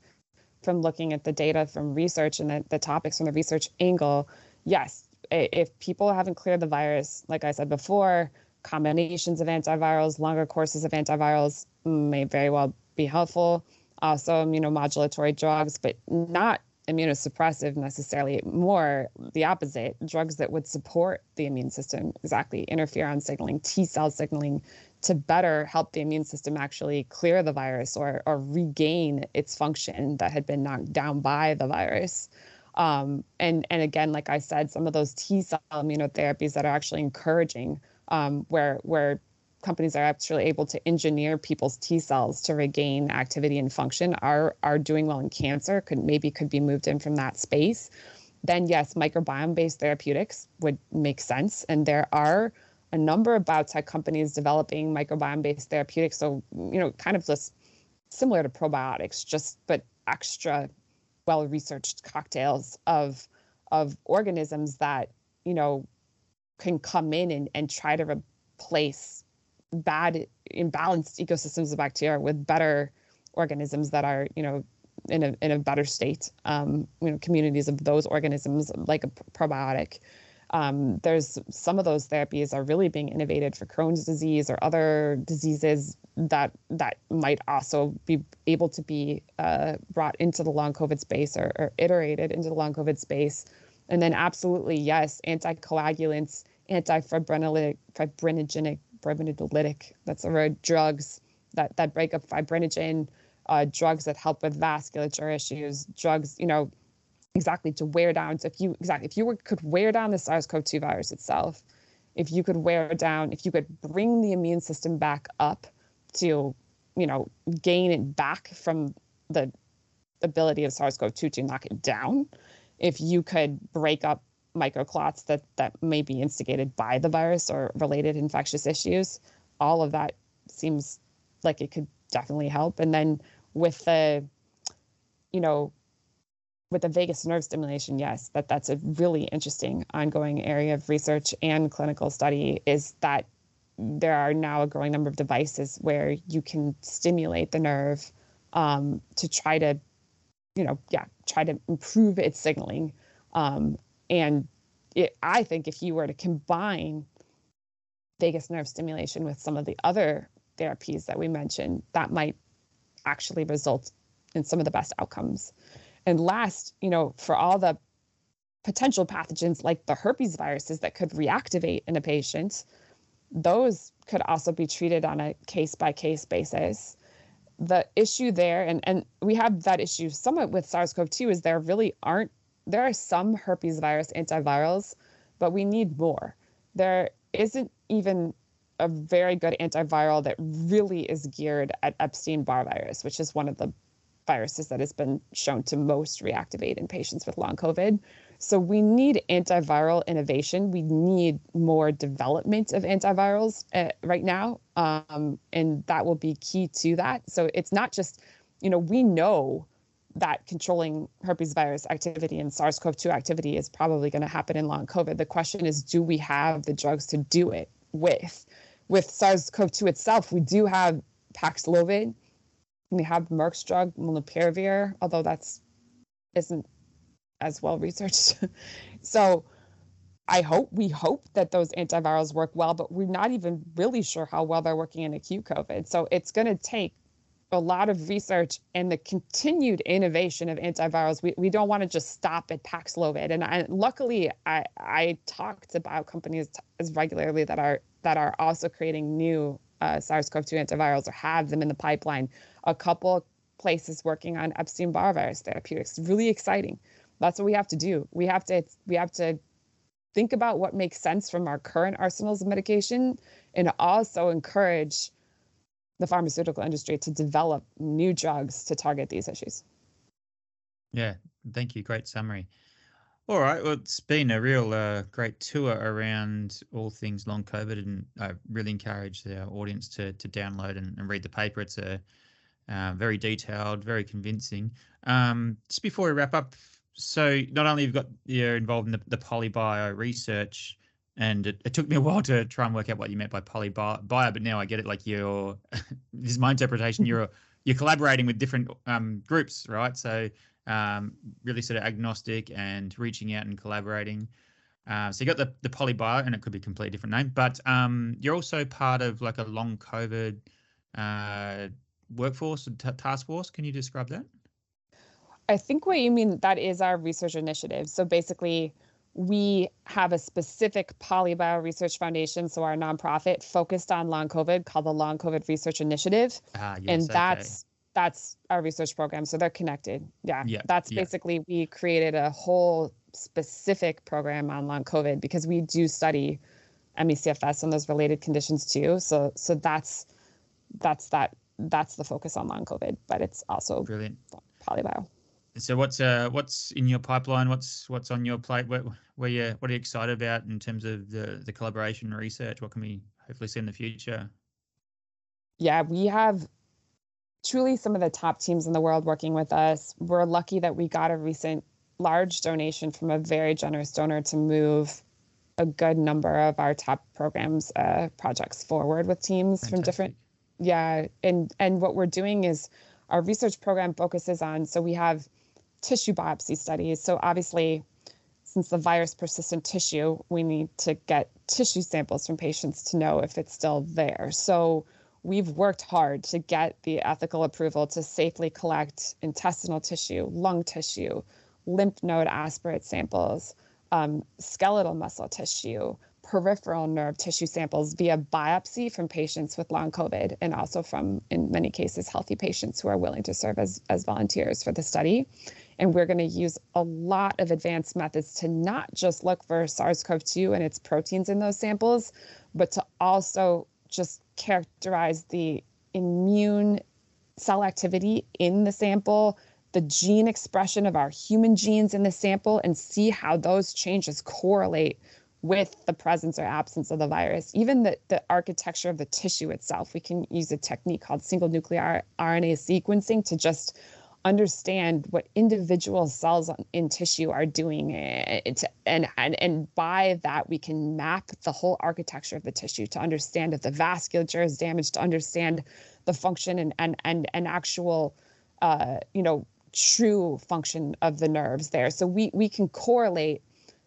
from looking at the data from research and the, the topics from the research angle, yes, if people haven't cleared the virus, like I said before, combinations of antivirals, longer courses of antivirals may very well be helpful. Also, immunomodulatory drugs, but not immunosuppressive necessarily, more the opposite, drugs that would support the immune system, exactly, interferon signaling, T cell signaling, to better help the immune system actually clear the virus or, or regain its function that had been knocked down by the virus. Um, and, and again, like I said, some of those T cell immunotherapies that are actually encouraging, um, where, where companies are actually able to engineer people's T cells to regain activity and function are are doing well in cancer could maybe could be moved in from that space. Then yes microbiome based therapeutics would make sense. And there are a number of biotech companies developing microbiome based therapeutics. So you know kind of just similar to probiotics just but extra well researched cocktails of of organisms that you know can come in and, and try to replace bad imbalanced ecosystems of bacteria with better organisms that are you know in a in a better state um, you know communities of those organisms like a probiotic um, there's some of those therapies are really being innovated for Crohn's disease or other diseases that that might also be able to be uh, brought into the long COVID space or, or iterated into the long COVID space. And then absolutely yes, anticoagulants, antifibrinolytic, fibrinogenic fibrinolytic, that's the word, drugs that, that break up fibrinogen, uh, drugs that help with vasculature issues, drugs, you know, exactly to wear down. So if you exactly if you were, could wear down the SARS-CoV-2 virus itself, if you could wear down, if you could bring the immune system back up to, you know, gain it back from the ability of SARS-CoV-2 to knock it down. If you could break up microclots that that may be instigated by the virus or related infectious issues, all of that seems like it could definitely help. And then with the, you know, with the vagus nerve stimulation, yes, that that's a really interesting ongoing area of research and clinical study. Is that there are now a growing number of devices where you can stimulate the nerve um, to try to, you know, yeah, try to improve its signaling. Um, and it, I think if you were to combine vagus nerve stimulation with some of the other therapies that we mentioned, that might actually result in some of the best outcomes. And last, you know, for all the potential pathogens like the herpes viruses that could reactivate in a patient, those could also be treated on a case by case basis. The issue there, and, and we have that issue somewhat with SARS CoV 2, is there really aren't, there are some herpes virus antivirals, but we need more. There isn't even a very good antiviral that really is geared at Epstein Barr virus, which is one of the viruses that has been shown to most reactivate in patients with long COVID. So we need antiviral innovation. We need more development of antivirals uh, right now, um, and that will be key to that. So it's not just, you know, we know that controlling herpes virus activity and SARS-CoV-2 activity is probably going to happen in long COVID. The question is, do we have the drugs to do it with? With SARS-CoV-2 itself, we do have Paxlovid. We have Merck's drug molnupiravir, although that's isn't as well researched. so I hope we hope that those antivirals work well, but we're not even really sure how well they're working in acute COVID. So it's going to take a lot of research and the continued innovation of antivirals. We, we don't want to just stop at Paxlovid. And I, luckily, I, I talk to bio companies as regularly that are that are also creating new uh, SARS-CoV-2 antivirals or have them in the pipeline. A couple places working on Epstein-Barr virus therapeutics. Really exciting that's what we have to do we have to we have to think about what makes sense from our current arsenals of medication and also encourage the pharmaceutical industry to develop new drugs to target these issues. Yeah thank you. Great summary. All right well it's been a real uh, great tour around all things long covid and i really encourage the audience to to download and, and read the paper. It's a uh, very detailed very convincing. Um, just before we wrap up so not only you've got you're involved in the, the polybio research, and it, it, took me a while to try and work out what you meant by polybio, bio, but now I get it. Like you're, this is my interpretation. You're you're collaborating with different um, groups, right? So um, really sort of agnostic and reaching out and collaborating. Uh, so you got the the polybio, and it could be a completely different name, but um, you're also part of like a long COVID uh, workforce t- task force. Can you describe that? I think what you mean that is our research initiative. So basically, we have a specific polybio research foundation, so our nonprofit focused on long COVID called the Long COVID Research Initiative, ah, yes, and that's okay. that's our research program. So they're connected. Yeah, yeah that's yeah. basically we created a whole specific program on long COVID because we do study ME/CFS and those related conditions too. So so that's that's that that's the focus on long COVID, but it's also brilliant polybio. So what's uh what's in your pipeline? What's what's on your plate? What where you what are you excited about in terms of the the collaboration research? What can we hopefully see in the future? Yeah, we have truly some of the top teams in the world working with us. We're lucky that we got a recent large donation from a very generous donor to move a good number of our top programs uh, projects forward with teams Fantastic. from different yeah and and what we're doing is our research program focuses on so we have tissue biopsy studies. So obviously, since the virus persists in tissue, we need to get tissue samples from patients to know if it's still there. So we've worked hard to get the ethical approval to safely collect intestinal tissue, lung tissue, lymph node aspirate samples, um, skeletal muscle tissue, peripheral nerve tissue samples via biopsy from patients with long COVID and also from, in many cases, healthy patients who are willing to serve as, as volunteers for the study. And we're going to use a lot of advanced methods to not just look for SARS CoV 2 and its proteins in those samples, but to also just characterize the immune cell activity in the sample, the gene expression of our human genes in the sample, and see how those changes correlate with the presence or absence of the virus. Even the, the architecture of the tissue itself, we can use a technique called single nuclear RNA sequencing to just understand what individual cells in tissue are doing eh, eh, eh, it, and, and and by that we can map the whole architecture of the tissue to understand if the vasculature is damaged to understand the function and and and, and actual uh, you know true function of the nerves there so we we can correlate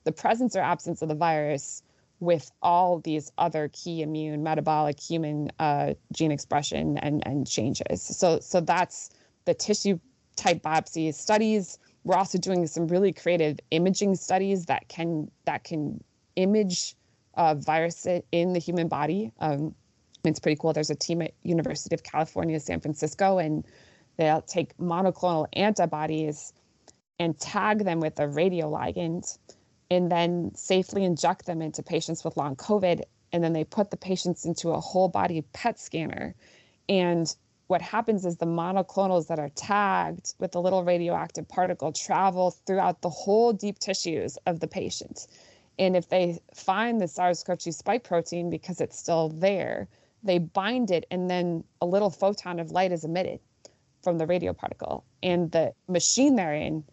the presence or absence of the virus with all these other key immune metabolic human uh, gene expression and and changes so so that's the tissue type biopsy studies. We're also doing some really creative imaging studies that can that can image uh, virus in the human body. Um, it's pretty cool. There's a team at University of California, San Francisco, and they'll take monoclonal antibodies and tag them with a radioligand and then safely inject them into patients with long COVID. And then they put the patients into a whole body PET scanner. And what happens is the monoclonals that are tagged with the little radioactive particle travel throughout the whole deep tissues of the patient. And if they find the SARS CoV 2 spike protein because it's still there, they bind it and then a little photon of light is emitted from the radio particle. And the machine they're in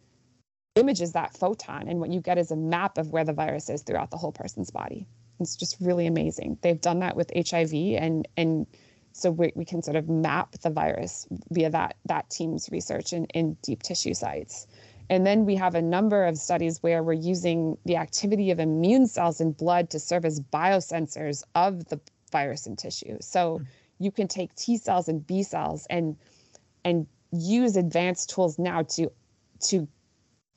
images that photon. And what you get is a map of where the virus is throughout the whole person's body. It's just really amazing. They've done that with HIV and and so we, we can sort of map the virus via that that team's research in, in deep tissue sites. And then we have a number of studies where we're using the activity of immune cells in blood to serve as biosensors of the virus in tissue. So mm. you can take T cells and B cells and and use advanced tools now to to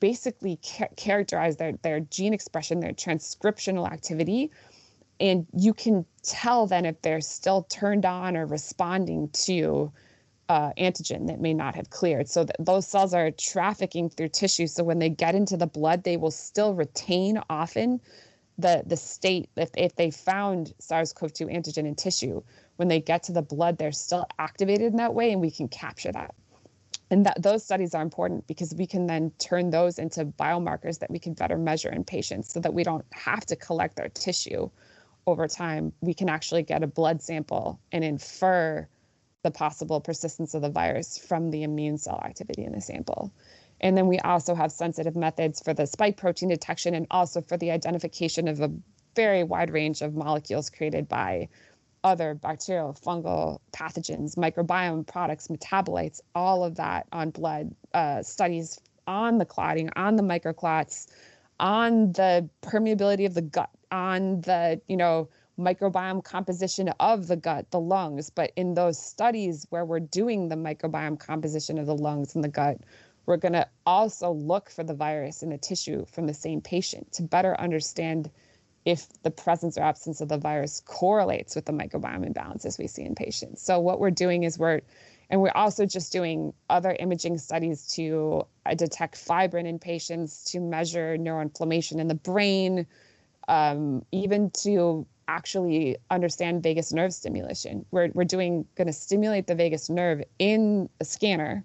basically ca- characterize their their gene expression, their transcriptional activity and you can tell then if they're still turned on or responding to uh, antigen that may not have cleared. So that those cells are trafficking through tissue. So when they get into the blood, they will still retain often the the state if, if they found SARS-CoV-2 antigen in tissue. When they get to the blood, they're still activated in that way, and we can capture that. And that those studies are important because we can then turn those into biomarkers that we can better measure in patients, so that we don't have to collect their tissue over time, we can actually get a blood sample and infer the possible persistence of the virus from the immune cell activity in the sample. And then we also have sensitive methods for the spike protein detection and also for the identification of a very wide range of molecules created by other bacterial, fungal pathogens, microbiome products, metabolites, all of that on blood uh, studies on the clotting, on the microclots, on the permeability of the gut on the, you know, microbiome composition of the gut, the lungs. But in those studies where we're doing the microbiome composition of the lungs and the gut, we're going to also look for the virus in the tissue from the same patient to better understand if the presence or absence of the virus correlates with the microbiome imbalances we see in patients. So what we're doing is we're and we're also just doing other imaging studies to uh, detect fibrin in patients to measure neuroinflammation in the brain um, even to actually understand vagus nerve stimulation. We're, we're doing going to stimulate the vagus nerve in a scanner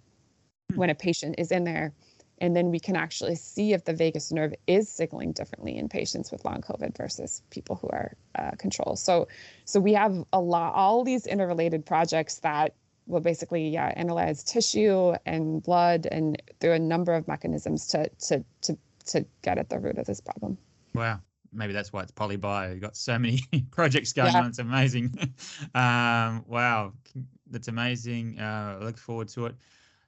hmm. when a patient is in there. And then we can actually see if the vagus nerve is signaling differently in patients with long COVID versus people who are uh, control. So, so we have a lot, all these interrelated projects that will basically yeah, analyze tissue and blood and through a number of mechanisms to to to to get at the root of this problem. Wow, maybe that's why it's polybio. You've got so many projects going yeah. on. It's amazing. um, wow, that's amazing. Uh, I look forward to it.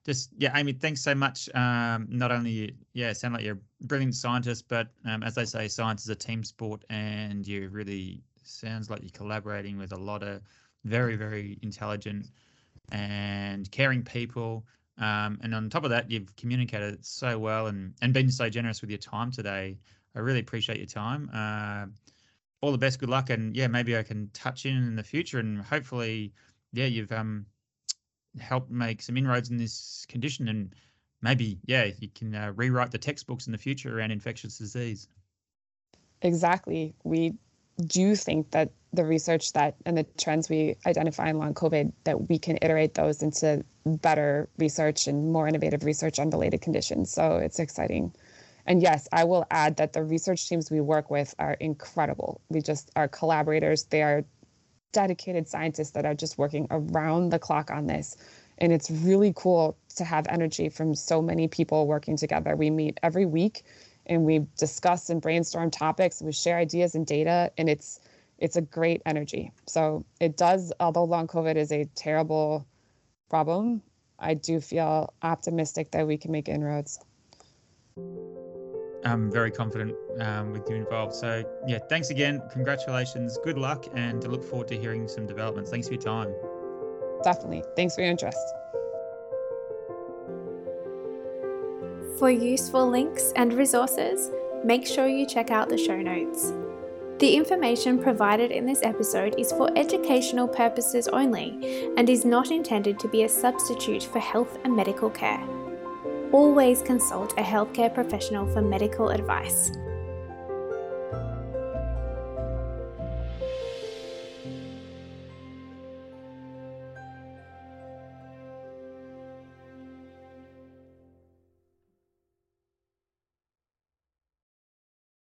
Just yeah, Amy, thanks so much. Um, not only yeah, sound like you're a brilliant scientist, but um, as they say, science is a team sport, and you really sounds like you're collaborating with a lot of very very intelligent and caring people. Um, and on top of that, you've communicated so well and, and been so generous with your time today. I really appreciate your time. Uh, all the best, good luck, and yeah, maybe I can touch in in the future, and hopefully, yeah, you've um helped make some inroads in this condition, and maybe yeah, you can uh, rewrite the textbooks in the future around infectious disease. Exactly. We do think that the research that and the trends we identify in long COVID that we can iterate those into better research and more innovative research on related conditions. So it's exciting. And yes, I will add that the research teams we work with are incredible. We just are collaborators. They are dedicated scientists that are just working around the clock on this. And it's really cool to have energy from so many people working together. We meet every week and we discuss and brainstorm topics. We share ideas and data, and it's it's a great energy. So it does, although long COVID is a terrible problem, I do feel optimistic that we can make inroads. I'm very confident um, with you involved. So, yeah, thanks again. Congratulations. Good luck. And to look forward to hearing some developments. Thanks for your time. Definitely. Thanks for your interest. For useful links and resources, make sure you check out the show notes. The information provided in this episode is for educational purposes only and is not intended to be a substitute for health and medical care. Always consult a healthcare professional for medical advice.